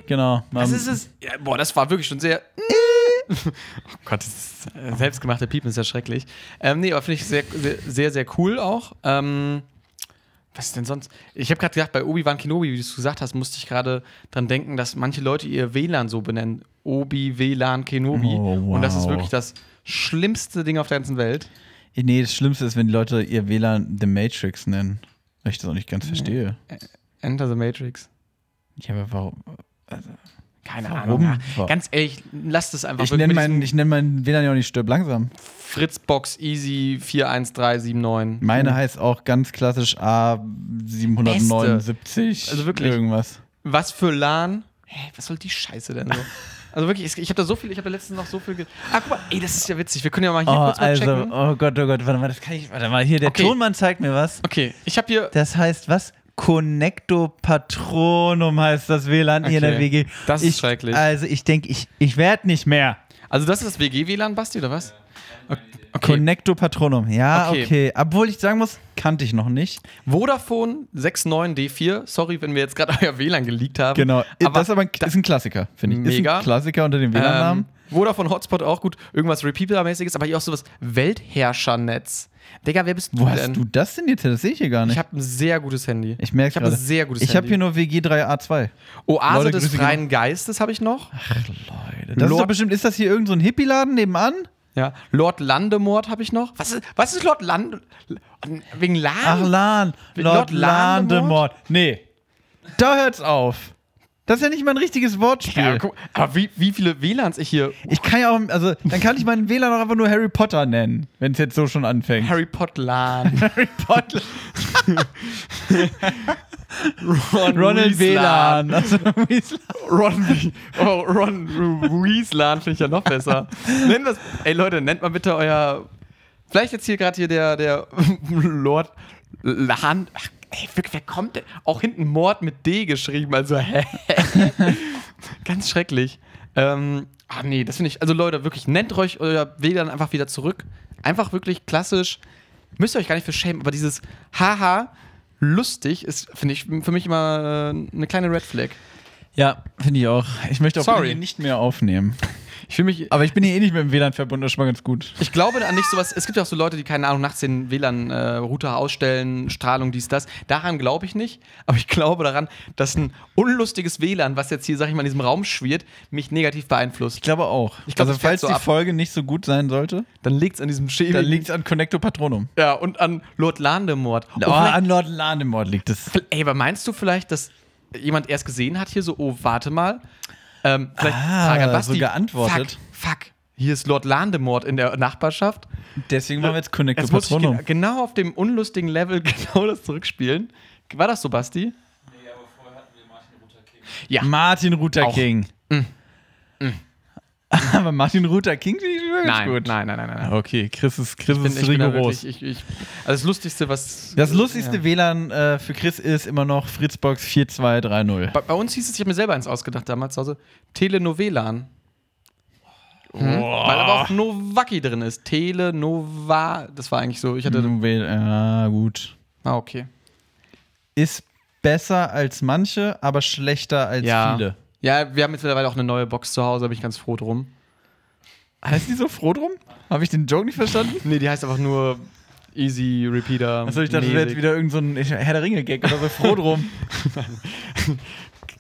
genau. Das Ähm, ist es. Ja, boah, das war wirklich schon sehr. Oh <laughs> Gott, das ist, äh, selbstgemachte Piepen ist ja schrecklich. Ähm, nee, aber finde ich sehr, sehr, sehr, cool auch. Ähm, was ist denn sonst? Ich habe gerade gedacht, bei Obi-Wan Kenobi, wie du es gesagt hast, musste ich gerade dran denken, dass manche Leute ihr WLAN so benennen. Obi-WLAN Kenobi. Oh, Und das ist wow. wirklich das schlimmste Ding auf der ganzen Welt. Nee, das Schlimmste ist, wenn die Leute ihr WLAN The Matrix nennen. Weil ich das auch nicht ganz verstehe. Enter the Matrix. Ja, aber warum? Keine Warum? Ahnung. Ja. Ganz ehrlich, lasst es einfach Ich nenne meinen nenn mein WLAN ja auch nicht stirb langsam. Fritzbox Easy 41379. Meine heißt auch ganz klassisch A779 Also wirklich. irgendwas. Was für LAN? Hä, was soll die Scheiße denn so? <laughs> Also wirklich, ich habe da so viel, ich habe da letztens noch so viel. Ge ah, guck mal, ey, das ist ja witzig. Wir können ja mal hier Oh, kurz mal also, checken. oh Gott, oh Gott, warte mal, das kann ich, warte mal, hier, der Okay. Tonmann zeigt mir was. Okay, ich habe hier. Das heißt was? Connecto Patronum heißt das WLAN hier in der Okay. WG. Das ist ich, schrecklich. Also ich denke, ich, ich werde nicht mehr. Also, das ist das WG-WLAN, Basti, oder was? Okay. Connecto Patronum, ja, Okay. okay. Obwohl ich sagen muss, kannte ich noch nicht. Vodafone 69D4. Sorry, wenn wir jetzt gerade <laughs> euer WLAN geleakt haben. Genau. Aber das ist aber ein, ist ein Klassiker, finde ich. Ist Mega. ein Klassiker unter dem WLAN-Namen. Ähm, Vodafone Hotspot auch gut. Irgendwas Repeater-mäßiges, aber hier auch sowas Weltherrschernetz. Digga, wer bist du Wo denn? hast du das denn jetzt? Das sehe ich hier gar nicht. Ich habe ein sehr gutes Handy. Ich merke Ich habe ein gerade. sehr gutes Ich habe Handy. hier nur WG3A2. Oase Leute, des Grüße freien Geistes habe ich noch. Leute, das ist Lord- doch bestimmt, ist das hier irgendein so ein Hippie-Laden nebenan? Ja. Lord Landemort habe ich noch. Was ist, was ist Lord Land... Wegen Lan? Ach, Lan. Lord Lord Landemort? Landemort. Nee. Da hört's auf. Das ist ja nicht mal ein richtiges Wortspiel. ja, guck, aber wie, wie viele WLANs ich hier... ich kann ja auch, also, dann kann ich meinen WLAN auch einfach nur Harry Potter nennen, wenn es jetzt so schon anfängt. Harry Potter LAN. <laughs> Harry Potter. Ron Ronald. WLAN. Also. Ron, oh, Ron Weaslan finde ich ja noch besser. Nennt das, ey Leute, nennt mal bitte euer. Vielleicht jetzt hier gerade hier der, der <laughs> Lord Lan. Ey, wirklich, wer kommt denn? Auch hinten Mord mit D geschrieben, also hä? <laughs> Ganz schrecklich. Ähm, ah nee, das finde ich. Also Leute, wirklich, nennt euch euer WLAN einfach wieder zurück. Einfach wirklich klassisch. Müsst ihr euch gar nicht für schämen, aber dieses Haha lustig ist, finde ich, für mich immer äh, eine kleine Red Flag. Ja, finde ich auch. Ich möchte auch Sorry. nicht mehr aufnehmen. Ich fühle mich. Aber ich bin hier eh nicht mit dem WLAN verbunden, das ist schon mal ganz gut. Ich glaube an nicht sowas. Es gibt ja auch so Leute, die keine Ahnung nachts den WLAN-Router ausstellen, Strahlung, dies, das. Daran glaube ich nicht. Aber ich glaube daran, dass ein unlustiges WLAN, was jetzt hier, sag ich mal, in diesem Raum schwirrt, mich negativ beeinflusst. Ich glaube auch. Ich glaube, also, falls so die ab. Folge nicht so gut sein sollte, Dann liegt es an diesem Schädel. dann liegt es an Connecto Patronum. Ja, und an Lord Landemort. Und Oh, vielleicht- an Lord Landemort liegt es. Ey, aber meinst du vielleicht, dass jemand erst gesehen hat hier so, oh, warte mal. Ähm, vielleicht Ah, Frage an Basti. so geantwortet. Fuck, fuck, hier ist Lord Landemort in der Nachbarschaft. Deswegen machen wir jetzt Connecto Jetzt muss ich Patronum. gen genau auf dem unlustigen Level <laughs> genau das zurückspielen. War das so, Basti? Ja. Martin Luther Auch. King. Aber Martin Luther King finde ich ganz Nein, gut. nein, nein, nein, nein. Okay, Chris ist, Chris Ich bin, ist rigoros. wirklich, ich, ich, also das Lustigste, was. Das lustigste Ja. WLAN äh, für Chris ist immer noch Fritzbox 4230. Bei, bei uns hieß es, ich habe mir selber eins ausgedacht damals, also Telenovelan. Hm? Weil aber auch Novaki drin ist. Telenova, das war eigentlich so. Ich hatte. Ja, gut. Ah, okay. Ist besser als manche, aber schlechter als Ja. viele. Ja, wir haben jetzt mittlerweile auch eine neue Box zu Hause, da bin ich ganz froh drum. Heißt die so froh drum? Habe ich den Joke nicht verstanden? Nee, die heißt einfach nur Easy Repeater. Achso, ich dachte, das wäre jetzt wieder irgendein so ein Herr der Ringe-Gag oder so froh drum. <laughs>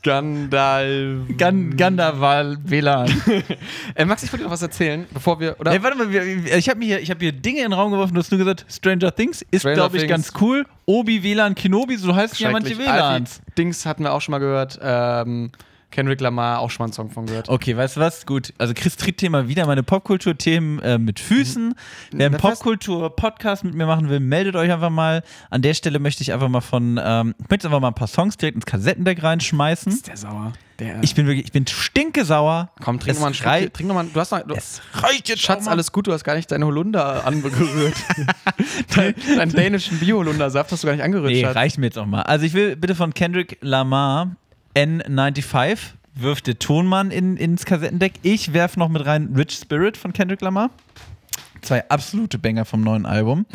Gandalf. Gan Gandaval WLAN. <laughs> Äh, Max, ich wollte dir noch was erzählen, bevor wir. Oder? Ey, warte mal, ich habe hier, ich hab hier Dinge in den Raum geworfen, du hast nur gesagt, Stranger Things ist, glaube ich, Things. ganz cool. Obi, WLAN, Kenobi, so heißen ja manche. WLANs. Alfie Dings hatten wir auch schon mal gehört. Ähm, Kendrick Lamar auch schon mal einen Song von gehört. Okay, weißt du was? Gut. Also Chris Tritt-Thema wieder meine Popkultur-Themen äh, mit Füßen. Wer einen Popkultur-Podcast mit mir machen will, meldet euch einfach mal. An der Stelle möchte ich einfach mal von, ähm, ich möchte einfach mal ein paar Songs direkt ins Kassettendeck reinschmeißen. Ist der sauer? Der, Ich bin wirklich, ich bin stinke sauer. Komm, trink Es noch mal einen Schluck. rei- Trink noch mal, du hast noch, du, Es reicht jetzt Schatz, alles gut, du hast gar nicht deine Holunder angerührt. <laughs> Dein, deinen dänischen Bio-Holundersaft hast du gar nicht angerührt, Nee, Schatz. reicht mir jetzt auch mal. Also ich will bitte von Kendrick Lamar N95 wirft der Tonmann in, ins Kassettendeck. Ich werfe noch mit rein Rich Spirit von Kendrick Lamar. Zwei absolute Banger vom neuen Album.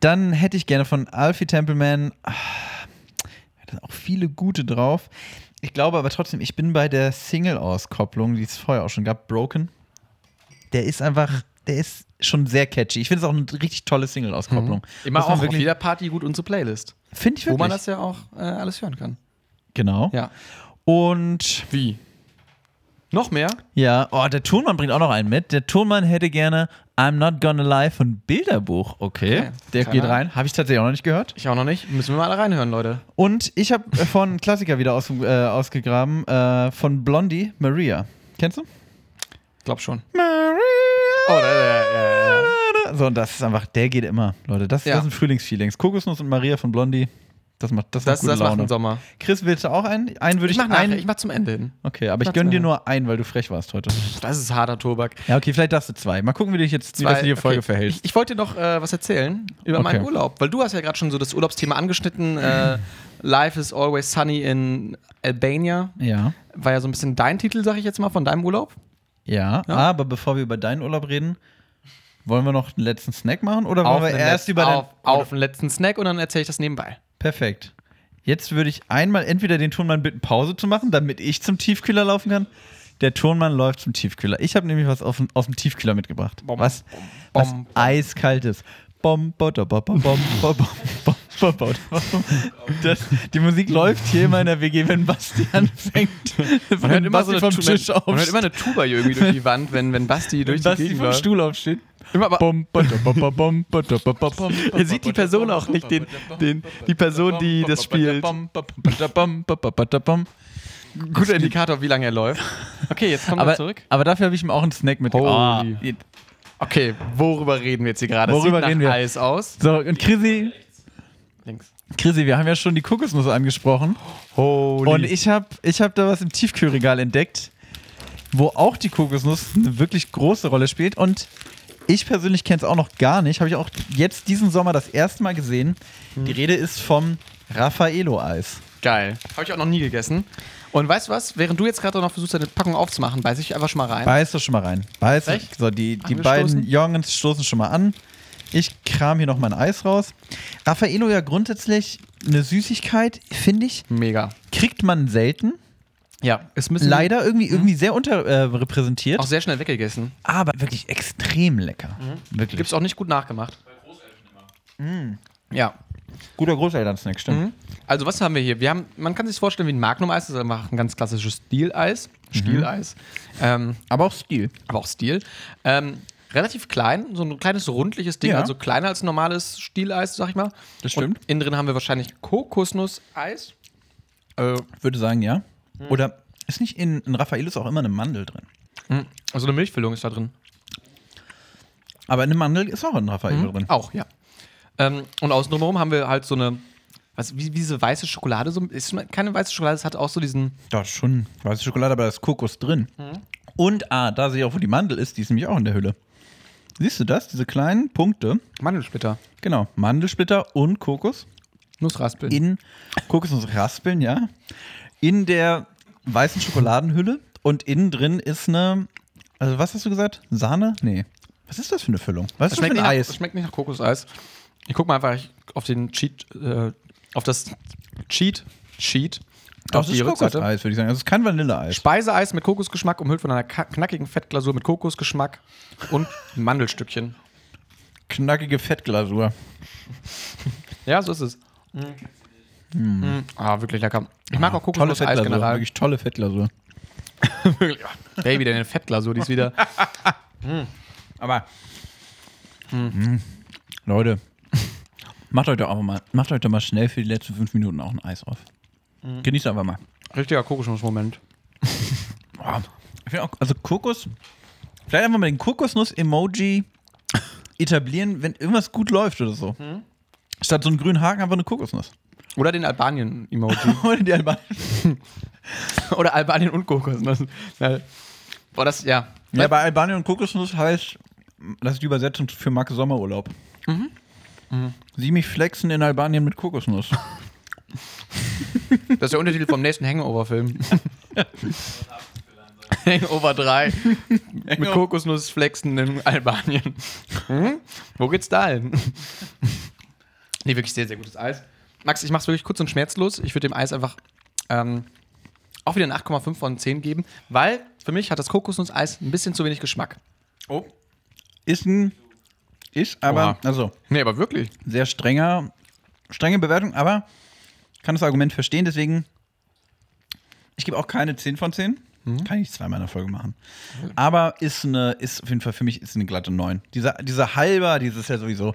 Dann hätte ich gerne von Alfie Templeman ah, da sind auch viele gute drauf. Ich glaube aber trotzdem, ich bin bei der Single-Auskopplung, die es vorher auch schon gab, Broken. Der ist einfach, der ist schon sehr catchy. Ich finde es auch eine richtig tolle Single-Auskopplung. Immer Muss auch man auf wirklich- jeder Party gut unsere Playlist. Finde ich Wo wirklich. man das ja auch äh, alles hören kann. Genau. Ja. Und Wie? Noch mehr? ja, oh, der Tonmann bringt auch noch einen mit. Der Tonmann hätte gerne I'm Not Gonna Lie von Bilderbuch. Okay, Okay, der geht rein. Habe ich tatsächlich auch noch nicht gehört. Ich auch noch nicht. Müssen wir mal alle reinhören, Leute. Und ich habe von einem Klassiker wieder aus, äh, ausgegraben, äh, von Blondie, Maria. Kennst du? Glaub schon. Maria. Oh, da, da, ja, ja. So, und das ist einfach, der geht immer, Leute. Das, Ja. das sind Frühlingsfeelings. Kokosnuss und Maria von Blondie. Das macht, das macht Das, gute das macht Laune. den Sommer. Chris, willst du auch einen? Einen würde Ich ich, mach, nachher, einen. ich mach zum Ende hin. okay, aber ich mach gönne dir zwei. nur einen, weil du frech warst heute. Das ist harter Tobak. Ja, okay, vielleicht darfst du zwei. Mal gucken, wie dich jetzt wie das in die Folge okay. verhältst. Ich, ich wollte dir noch äh, was erzählen über meinen Okay. Urlaub, weil du hast ja gerade schon so das Urlaubsthema angeschnitten. Äh, <laughs> Life is always sunny in Albania. ja. War ja so ein bisschen dein Titel, sag ich jetzt mal, von deinem Urlaub. ja. Ja. Aber bevor wir über deinen Urlaub reden, wollen wir noch einen letzten Snack machen oder wollen wir erst über den auf, auf den letzten Snack und dann erzähle ich das nebenbei. Perfekt. Jetzt würde ich einmal entweder den Tonmann bitten, Pause zu machen, damit ich zum Tiefkühler laufen kann. Der Tonmann läuft zum Tiefkühler. Ich habe nämlich was aus dem, aus dem Tiefkühler mitgebracht. Bom, was bom, was bom. Bom, bom, bom, bom, bom, bom, bom, verbaut. Das, die Musik läuft hier immer in der WG, wenn Basti anfängt. Man, hört immer Basti so vom Tisch man, man hört immer eine Tuba irgendwie durch die Wand, wenn, wenn Basti wenn durch Basti die Gegend vom Stuhl aufsteht. Immer aber bom, er sieht die Person auch nicht, den, den, die Person, die das spielt. Guter Indikator, wie lange er läuft. Okay, jetzt kommen wir zurück. Aber dafür habe ich ihm auch einen Snack mitgebracht. Oh. Okay, worüber reden wir jetzt hier gerade? Worüber reden wir? Eis aus. So, und Chrissy Links. Chrissy, wir haben ja schon die Kokosnuss angesprochen. Holy. Und ich habe ich hab da was im Tiefkühlregal entdeckt, wo auch die Kokosnuss eine wirklich große Rolle spielt. Und ich persönlich kenne es auch noch gar nicht. Habe ich auch jetzt diesen Sommer das erste Mal gesehen. Die Rede ist vom Raffaello-Eis. Geil. Habe ich auch noch nie gegessen. Und weißt du was? Während du jetzt gerade noch versuchst, deine Packung aufzumachen, beiß ich einfach schon mal rein. Beiß doch schon mal rein. Beiß. Echt? So, die, die beiden Jungs stoßen schon mal an. Ich kram hier noch mein Eis raus. Raffaello ja grundsätzlich eine Süßigkeit, finde ich. Mega. Kriegt man selten. Ja, ist ein bisschen Leider irgendwie, irgendwie sehr unterrepräsentiert, auch sehr schnell weggegessen. aber wirklich extrem lecker. Wirklich. Gibt's auch nicht gut nachgemacht. Ja. guter Großelternsnack, stimmt. Mhm. Also was haben wir hier? Wir haben, man kann sich vorstellen wie ein Magnum-Eis, das ist einfach ein ganz klassisches Stieleis. Stieleis. Ähm, Aber auch Stil. aber auch Stil. Ähm, relativ klein, so ein kleines rundliches Ding, Ja. also kleiner als ein normales Stieleis, sag ich mal. Das stimmt. Und innen drin haben wir wahrscheinlich Kokosnuss-Eis. Äh, würde sagen, ja. Oder ist nicht in, in Raffaellos auch immer eine Mandel drin? mh, also eine Milchfüllung ist da drin. Aber eine Mandel ist auch in Raffaello drin. Auch, ja. Ähm, und außen drumherum haben wir halt so eine, was, wie, wie diese weiße Schokolade, so, ist keine weiße Schokolade, es hat auch so diesen, Da ist schon weiße Schokolade, aber da ist Kokos drin. Und, ah, da sehe ich auch, wo die Mandel ist, die ist nämlich auch in der Hülle. Siehst du das? Diese kleinen Punkte. Mandelsplitter. Genau, Mandelsplitter und Kokos. Nussraspeln. In Kokosnussraspeln, ja. In der weißen Schokoladenhülle. Und innen drin ist eine, also was hast du gesagt? Sahne? Nee. Was ist das für eine Füllung? Was ist das für schmeckt, ein nach, Eis? das schmeckt nicht nach Kokoseis. Ich guck mal einfach auf den Cheat, äh, auf das Cheat Sheet. Das ist. Kokoseis, würde ich sagen. Das ist kein Vanilleeis. Speiseeis mit Kokosgeschmack, umhüllt von einer knackigen Fettglasur mit Kokosgeschmack und <laughs> Mandelstückchen. Knackige Fettglasur. Ja, so ist es. Mm. Ah, wirklich lecker. Ich mag auch Tolle Kokosnuss-Eis generell. Wirklich tolle Fettglasur. <laughs> Baby, deine Fettglasur, die ist wieder. <laughs> Aber. Mm. Leute, macht euch doch mal, macht euch doch mal schnell für die letzten fünf Minuten auch ein Eis auf. Genießt einfach mal. Richtiger Kokosnuss-Moment. <laughs> Finde auch, also Kokos, vielleicht einfach mal den Kokosnuss-Emoji etablieren, wenn irgendwas gut läuft oder so. Statt so einen grünen Haken einfach eine Kokosnuss. Oder den Albanien-Emoji. <laughs> Oder die Albaner. <laughs> Oder Albanien und Kokosnuss. Ja. Boah, das, ja. Ja, bei Albanien und Kokosnuss heißt, das ist die Übersetzung für Marke Sommerurlaub. Sieh mich flexen in Albanien mit Kokosnuss. Das ist der Untertitel vom nächsten Hangover-Film. <laughs> Hangover 3. Mit Kokosnussflexen in Albanien. Hm? Wo geht's da hin? nee, wirklich sehr, sehr gutes Eis. Max, ich mach's wirklich kurz und schmerzlos. Ich würde dem Eis einfach ähm, auch wieder eine 8,5 von 10 geben, weil für mich hat das Kokosnusseis ein bisschen zu wenig Geschmack. Oh. Ist ein, ist aber, Oha. also, Nee, aber wirklich. sehr strenger, strenge Bewertung, aber kann das Argument verstehen, deswegen, ich gebe auch keine 10 von 10. Kann ich zweimal in der Folge machen. Aber ist eine, ist auf jeden Fall für mich ist eine glatte 9. Dieser, dieser Halber, dieses ja sowieso,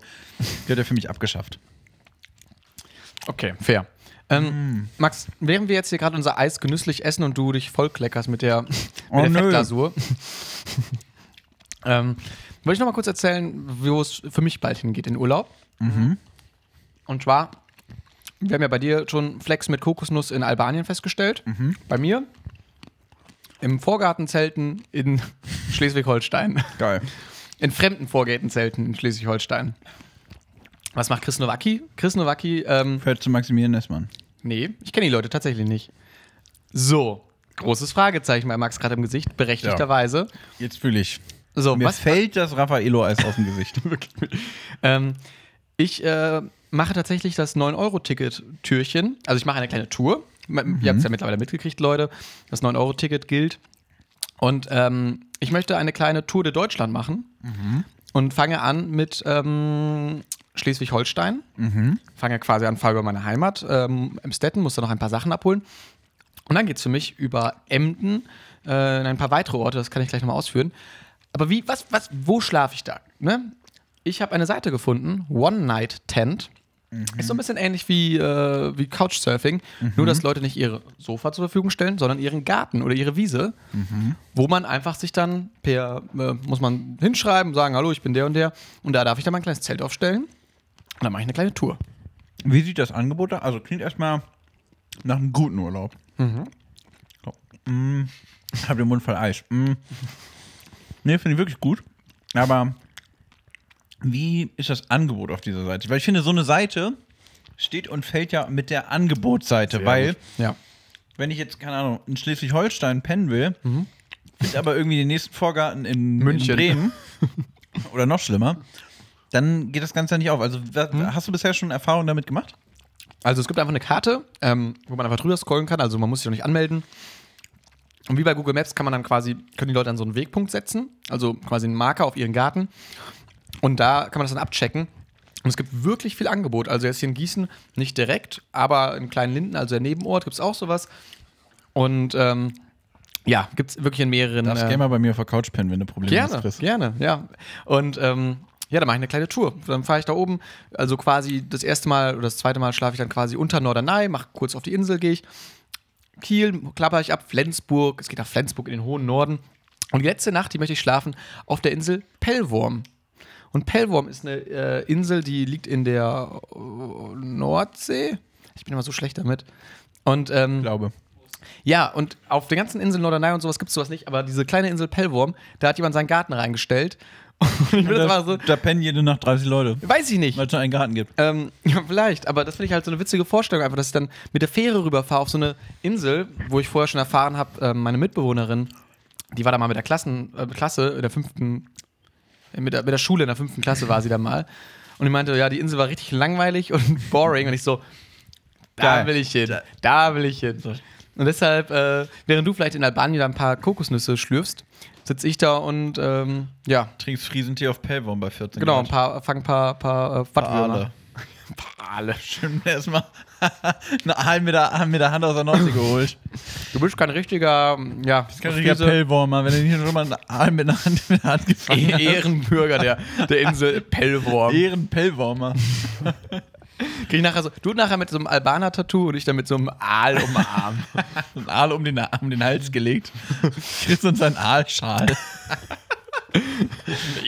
wird ja für mich abgeschafft. Okay, fair. Ähm, Max, während wir jetzt hier gerade unser Eis genüsslich essen und du dich vollkleckerst mit der, mit Oh, der. Fettglasur, ähm, wollte ich noch mal kurz erzählen, wo es für mich bald hingeht in Urlaub. Und zwar, wir haben ja bei dir schon Flex mit Kokosnuss in Albanien festgestellt. Bei mir im Vorgartenzelten in <laughs> Schleswig-Holstein. Geil. In fremden Vorgärtenzelten in Schleswig-Holstein. Was macht Chris Nowacki? Chris Nowacki ähm, Fährt zu Maximilian Nessmann. Nee, ich kenne die Leute tatsächlich nicht. So, großes Fragezeichen bei Max gerade im Gesicht, berechtigterweise. Jetzt fühle ich. So, Mir was? fällt das Raffaello-Eis aus dem Gesicht. <laughs> Ähm, ich äh, mache tatsächlich das 9-Euro-Ticket-Türchen. Also ich mache eine kleine Tour. M- Ihr habt es ja mittlerweile mitgekriegt, Leute. Das 9-Euro-Ticket gilt. Und ähm, ich möchte eine kleine Tour de Deutschland machen. Und fange an mit ähm, Schleswig-Holstein. Fange quasi an, fahre über meine Heimat. Ähm, Emstetten, muss da noch ein paar Sachen abholen. Und dann geht es für mich über Emden äh, in ein paar weitere Orte, das kann ich gleich nochmal ausführen. Aber wie, was, was, wo schlafe ich da? Ne? Ich habe eine Seite gefunden, One Night Tent. Ist so ein bisschen ähnlich wie, äh, wie Couchsurfing, nur dass Leute nicht ihre Sofa zur Verfügung stellen, sondern ihren Garten oder ihre Wiese, wo man einfach sich dann per, äh, muss man hinschreiben, sagen, hallo, ich bin der und der, und da darf ich dann mein kleines Zelt aufstellen und dann mache ich eine kleine Tour. Wie sieht das Angebot da? Also klingt erstmal nach einem guten Urlaub. So. Mm. Hab den Mund voll Eis. Mm. Nee, finde ich wirklich gut. Aber wie ist das Angebot auf dieser Seite? Weil ich finde, so eine Seite steht und fällt ja mit der Angebotsseite, weil Ja. wenn ich jetzt, keine Ahnung, in Schleswig-Holstein pennen will, finde aber irgendwie den nächsten Vorgarten in München. in Bremen <laughs> oder noch schlimmer, dann geht das Ganze ja nicht auf. Also wa- hast du bisher schon Erfahrungen damit gemacht? Also es gibt einfach eine Karte, ähm, wo man einfach drüber scrollen kann. Also man muss sich auch nicht anmelden. Und wie bei Google Maps kann man dann quasi, können die Leute dann so einen Wegpunkt setzen, also quasi einen Marker auf ihren Garten. Und da kann man das dann abchecken. Und es gibt wirklich viel Angebot. Also jetzt hier in Gießen nicht direkt, aber in kleinen Linden, also der Nebenort, gibt es auch sowas. Und ähm, ja, gibt es wirklich in mehreren. Darfst äh, gerne mal bei mir auf der Couch pennen, wenn du Probleme hast, Gerne, Chris. gerne, ja. Und ähm, ja, dann mache ich eine kleine Tour. Dann fahre ich da oben, also quasi das erste Mal oder das zweite Mal schlafe ich dann quasi unter Norderney, mache kurz auf die Insel, gehe ich. Kiel klapper ich ab, Flensburg, es geht nach Flensburg in den hohen Norden. Und die letzte Nacht, die möchte ich schlafen auf der Insel Pellworm. Und Pellworm ist eine äh, Insel, die liegt in der äh, Nordsee. Ich bin immer so schlecht damit. Und ähm, Ich glaube. ja, und auf den ganzen Inseln Norderney und sowas gibt es sowas nicht, aber diese kleine Insel Pellworm, da hat jemand seinen Garten reingestellt. <laughs> Und ich bin das Da, einfach so, da pennen jede Nacht 30 Leute, weiß ich nicht. weil es nur einen Garten gibt. Ähm, <laughs> ja, vielleicht, aber das finde ich halt so eine witzige Vorstellung, einfach, dass ich dann mit der Fähre rüberfahre auf so eine Insel, wo ich vorher schon erfahren habe, ähm, meine Mitbewohnerin, die war da mal mit der Klassen, äh, Klasse, in der fünften, äh, mit der, mit der Schule in der fünften Klasse war sie da mal. Und die meinte, ja, die Insel war richtig langweilig und <laughs> boring. Und ich so, da will ich hin, da will ich hin. Und deshalb, äh, während du vielleicht in Albanien da ein paar Kokosnüsse schlürfst, sitze ich da und ähm, ja, Trinkst Friesentee auf Pellworm bei 14 genau, ein paar, fang ein paar, paar äh, Paar Wattwürmer. <laughs> Schön erstmal <laughs> Aal mit der, mit der Hand aus der Nordsee <laughs> geholt. Du bist kein richtiger, ja, Kein richtiger Pellwormer, wenn du nicht schon mal einen Aal mit der Hand, mit der Hand gefangen hast. Ehrenbürger der, der Insel <laughs> Pellworm. Ehrenpellwormer. Krieg ich nachher so, du nachher mit so einem Albaner-Tattoo und ich dann mit so einem Aal umarmt. Ein Aal um den, um den Hals gelegt. Chris uns ein Aalschal.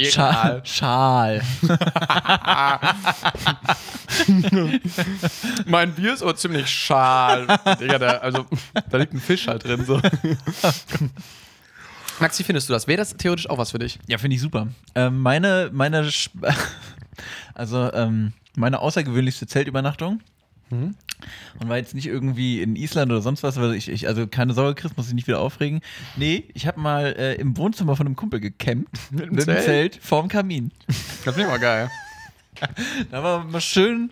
Schal. Schal. <laughs> mein Bier ist auch ziemlich schal. Digga, da, also, da liegt ein Fisch halt drin. So. <laughs> Max, wie findest du das? Wäre das theoretisch auch was für dich? Ja, finde ich super. Ähm, meine, meine, Sch- <laughs> also ähm, meine außergewöhnlichste Zeltübernachtung. Und war jetzt nicht irgendwie in Island oder sonst was, weil ich, ich also keine Sorge, Chris, muss ich nicht wieder aufregen. Nee, ich habe mal äh, im Wohnzimmer von einem Kumpel gecampt. <laughs> Mit dem dem Zelt? Zelt vorm Kamin. Das ich mal geil. <laughs> Da haben wir mal schön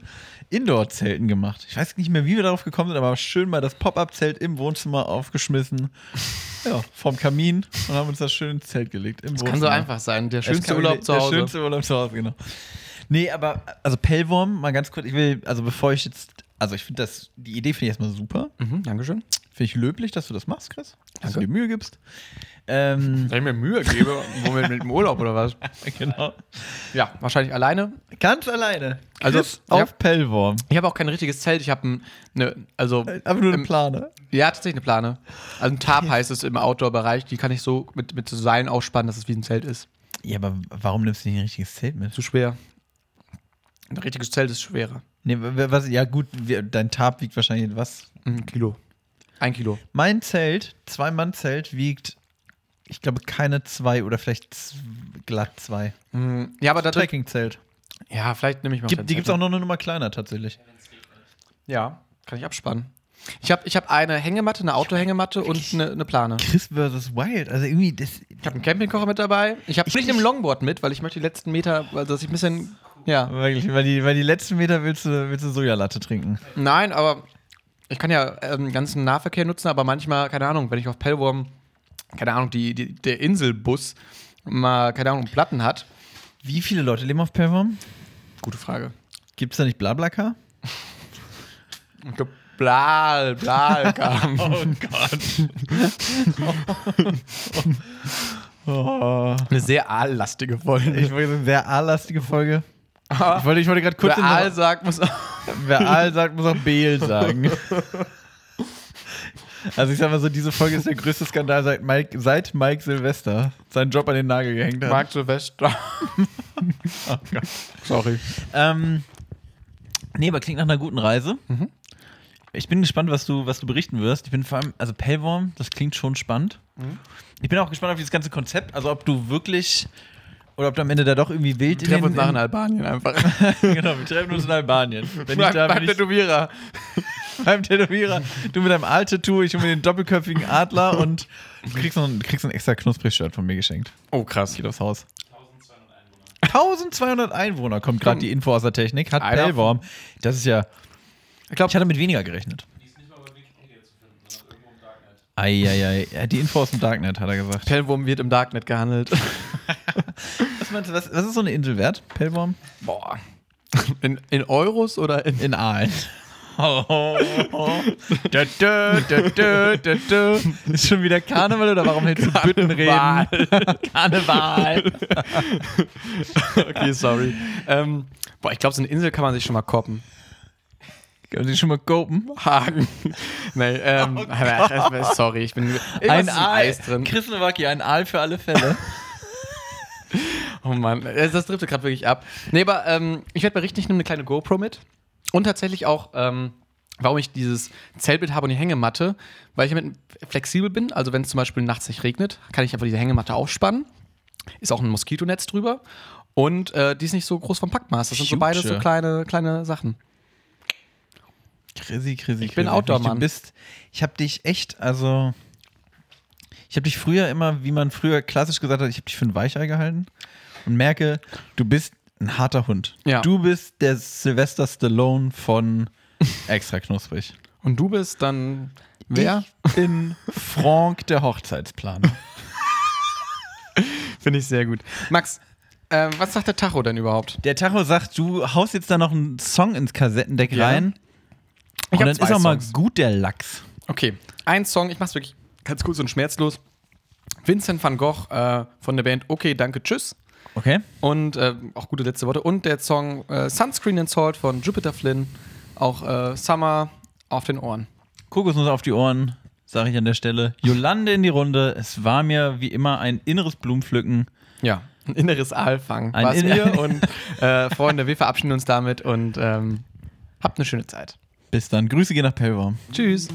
Indoor-Zelten gemacht. Ich weiß nicht mehr, wie wir darauf gekommen sind, aber schön mal das Pop-Up-Zelt im Wohnzimmer aufgeschmissen. Ja, vorm Kamin und haben uns das schön ins Zelt gelegt. Im Das kann so einfach sein. Der schönste Urlaub zu Hause. Der schönste Urlaub zu Hause, genau. Nee, aber, also Pellworm, mal ganz kurz, ich will, also bevor ich jetzt, also ich finde das, die Idee finde ich erstmal super. Mhm, Dankeschön. Finde ich löblich, dass du das machst, Chris. Dass Danke. du dir Mühe gibst. Ähm, Wenn ich mir Mühe gebe, womit mit dem Urlaub oder was? <laughs> genau. Ja, wahrscheinlich alleine. Ganz alleine. Also, Chris ja. auf Pellworm. Ich habe auch kein richtiges Zelt. Ich habe ein, ne, also Aber nur eine Ähm, Plane. Ja, tatsächlich eine Plane. Also ein Tarp heißt es im Outdoor-Bereich. Die kann ich so mit, mit so Seilen ausspannen, dass es wie ein Zelt ist. Ja, aber warum nimmst du nicht ein richtiges Zelt mit? Zu schwer. Ein richtiges Zelt ist schwerer. Nee, was, ja gut, dein Tarp wiegt wahrscheinlich was? Ein Kilo. Ein Kilo. Mein Zelt, Zwei-Mann-Zelt, wiegt, ich glaube, keine zwei oder vielleicht glatt zwei. Mhm. Ja, aber da Trekkingzelt. Ja, vielleicht nehme ich mal. Gibt, die gibt es auch noch eine Nummer kleiner tatsächlich. Ja, kann ich abspannen. Ich habe ich hab eine Hängematte, eine Autohängematte und eine, eine Plane. Chris vs. Wild, also irgendwie, das. Ich habe einen Campingkocher mit dabei. Ich habe nicht im Longboard mit, weil ich möchte die letzten Meter, also dass ich ein bisschen, ja. Wirklich, weil die, weil die letzten Meter willst du, willst du Sojalatte trinken. Nein, aber ich kann ja ähm, ganzen Nahverkehr nutzen, aber manchmal, keine Ahnung, wenn ich auf Pellworm, keine Ahnung, die, die, der Inselbus mal, keine Ahnung, Platten hat. Wie viele Leute leben auf Pellworm? Gute Frage. Gibt es da nicht Blablacar? <laughs> Ich glaube, bla, bla kam. <laughs> Oh Gott. oh. <laughs> Eine sehr aallastige Folge. Ich wollte eine sehr aallastige Folge. <laughs> Ich wollte, ich wollte gerade kurz Wer Aal sagt, muss <laughs> Wer Aal sagt, muss auch Beel sagen. <laughs> Also ich sag mal so, diese Folge ist der größte Skandal seit Mike, seit Mike Silvester seinen Job an den Nagel gehängt hat. Mark Silvester. Oh Gott. Sorry. Ähm, nee, aber klingt nach einer guten Reise. Mhm. Ich bin gespannt, was du, was du berichten wirst. Ich bin vor allem, also Pellworm, das klingt schon spannend. Mhm. Ich bin auch gespannt auf dieses ganze Konzept. Also ob du wirklich oder ob du am Ende da doch irgendwie wild Wir treffen uns nach in in Albanien einfach. <laughs> Genau, wir treffen uns in Albanien. Wenn ich beim da beim Tätowierer. <laughs> beim Tätowierer, du mit deinem Aal-Tattoo, ich mir den doppelköpfigen Adler und du kriegst noch, kriegst ein extra Knusprig-Shirt von mir geschenkt. Oh, krass. Geht aufs Haus. 1200 Einwohner kommt gerade die Info aus der Technik. Hat Einer- Pellworm. Das ist ja. Ich glaube, Ich hatte mit weniger gerechnet. Eieiei. Ja, die Info aus dem Darknet, hat er gesagt. Pellwurm wird im Darknet gehandelt. <laughs> Was, meinst du, was, was ist so eine Insel wert, Pellworm? Boah. In, in Euros oder in. In Aalen. Oh, Da, da, da. Ist schon wieder Karneval oder warum hältst du Büttenreden? <laughs> Karneval. okay, sorry. ähm, boah, ich glaube, so eine Insel kann man sich schon mal koppen. Können Sie schon mal kopen? Hagen. nee, ähm, sorry, ich bin Ein Aal. Eis drin. Chris Nowacki, ein Aal für alle Fälle. <laughs> Oh Mann, das driftet gerade wirklich ab. Nee, aber ähm, ich werde berichten, ich nehme eine kleine GoPro mit. Und tatsächlich auch, ähm, warum ich dieses Zeltbild habe und die Hängematte, weil ich damit flexibel bin. Also wenn es zum Beispiel nachts nicht regnet, kann ich einfach diese Hängematte aufspannen. Ist auch ein Moskitonetz drüber. Und äh, die ist nicht so groß vom Packmaß. Das sind so beides so kleine, kleine Sachen. Chrissy, Chrissy, Ich bin. Outdoor-Mann. Du bist, ich habe dich echt, also, ich habe dich früher immer, wie man früher klassisch gesagt hat, ich habe dich für ein Weichei gehalten und merke, du bist ein harter Hund. Ja. Du bist der Sylvester Stallone von <laughs> Extra Knusprig. Und du bist dann wer? Ich bin Frank, der Hochzeitsplaner. <laughs> Finde ich sehr gut. Max, äh, was sagt der Tacho denn überhaupt? Der Tacho sagt, du haust jetzt da noch einen Song ins Kassettendeck Ja. rein. Ich und dann ist auch mal Songs. gut der Lachs. Okay, ein Song, ich mach's wirklich ganz kurz und schmerzlos. Vincent van Gogh äh, von der Band Okay, danke, tschüss. Okay? Und äh, auch gute letzte Worte. Und der Song äh, Sunscreen and Salt von Jupiter Flynn. Auch äh, Summer auf den Ohren. Kokosnuss auf die Ohren, sage ich an der Stelle. Jolande in die Runde. Es war mir wie immer ein inneres Blumenpflücken. Ja, ein inneres Aalfang. Ein War's in- mir. Und äh, Freunde, wir verabschieden uns damit und ähm, habt eine schöne Zeit. Bis dann. Grüße gehen nach Pellworm. Tschüss.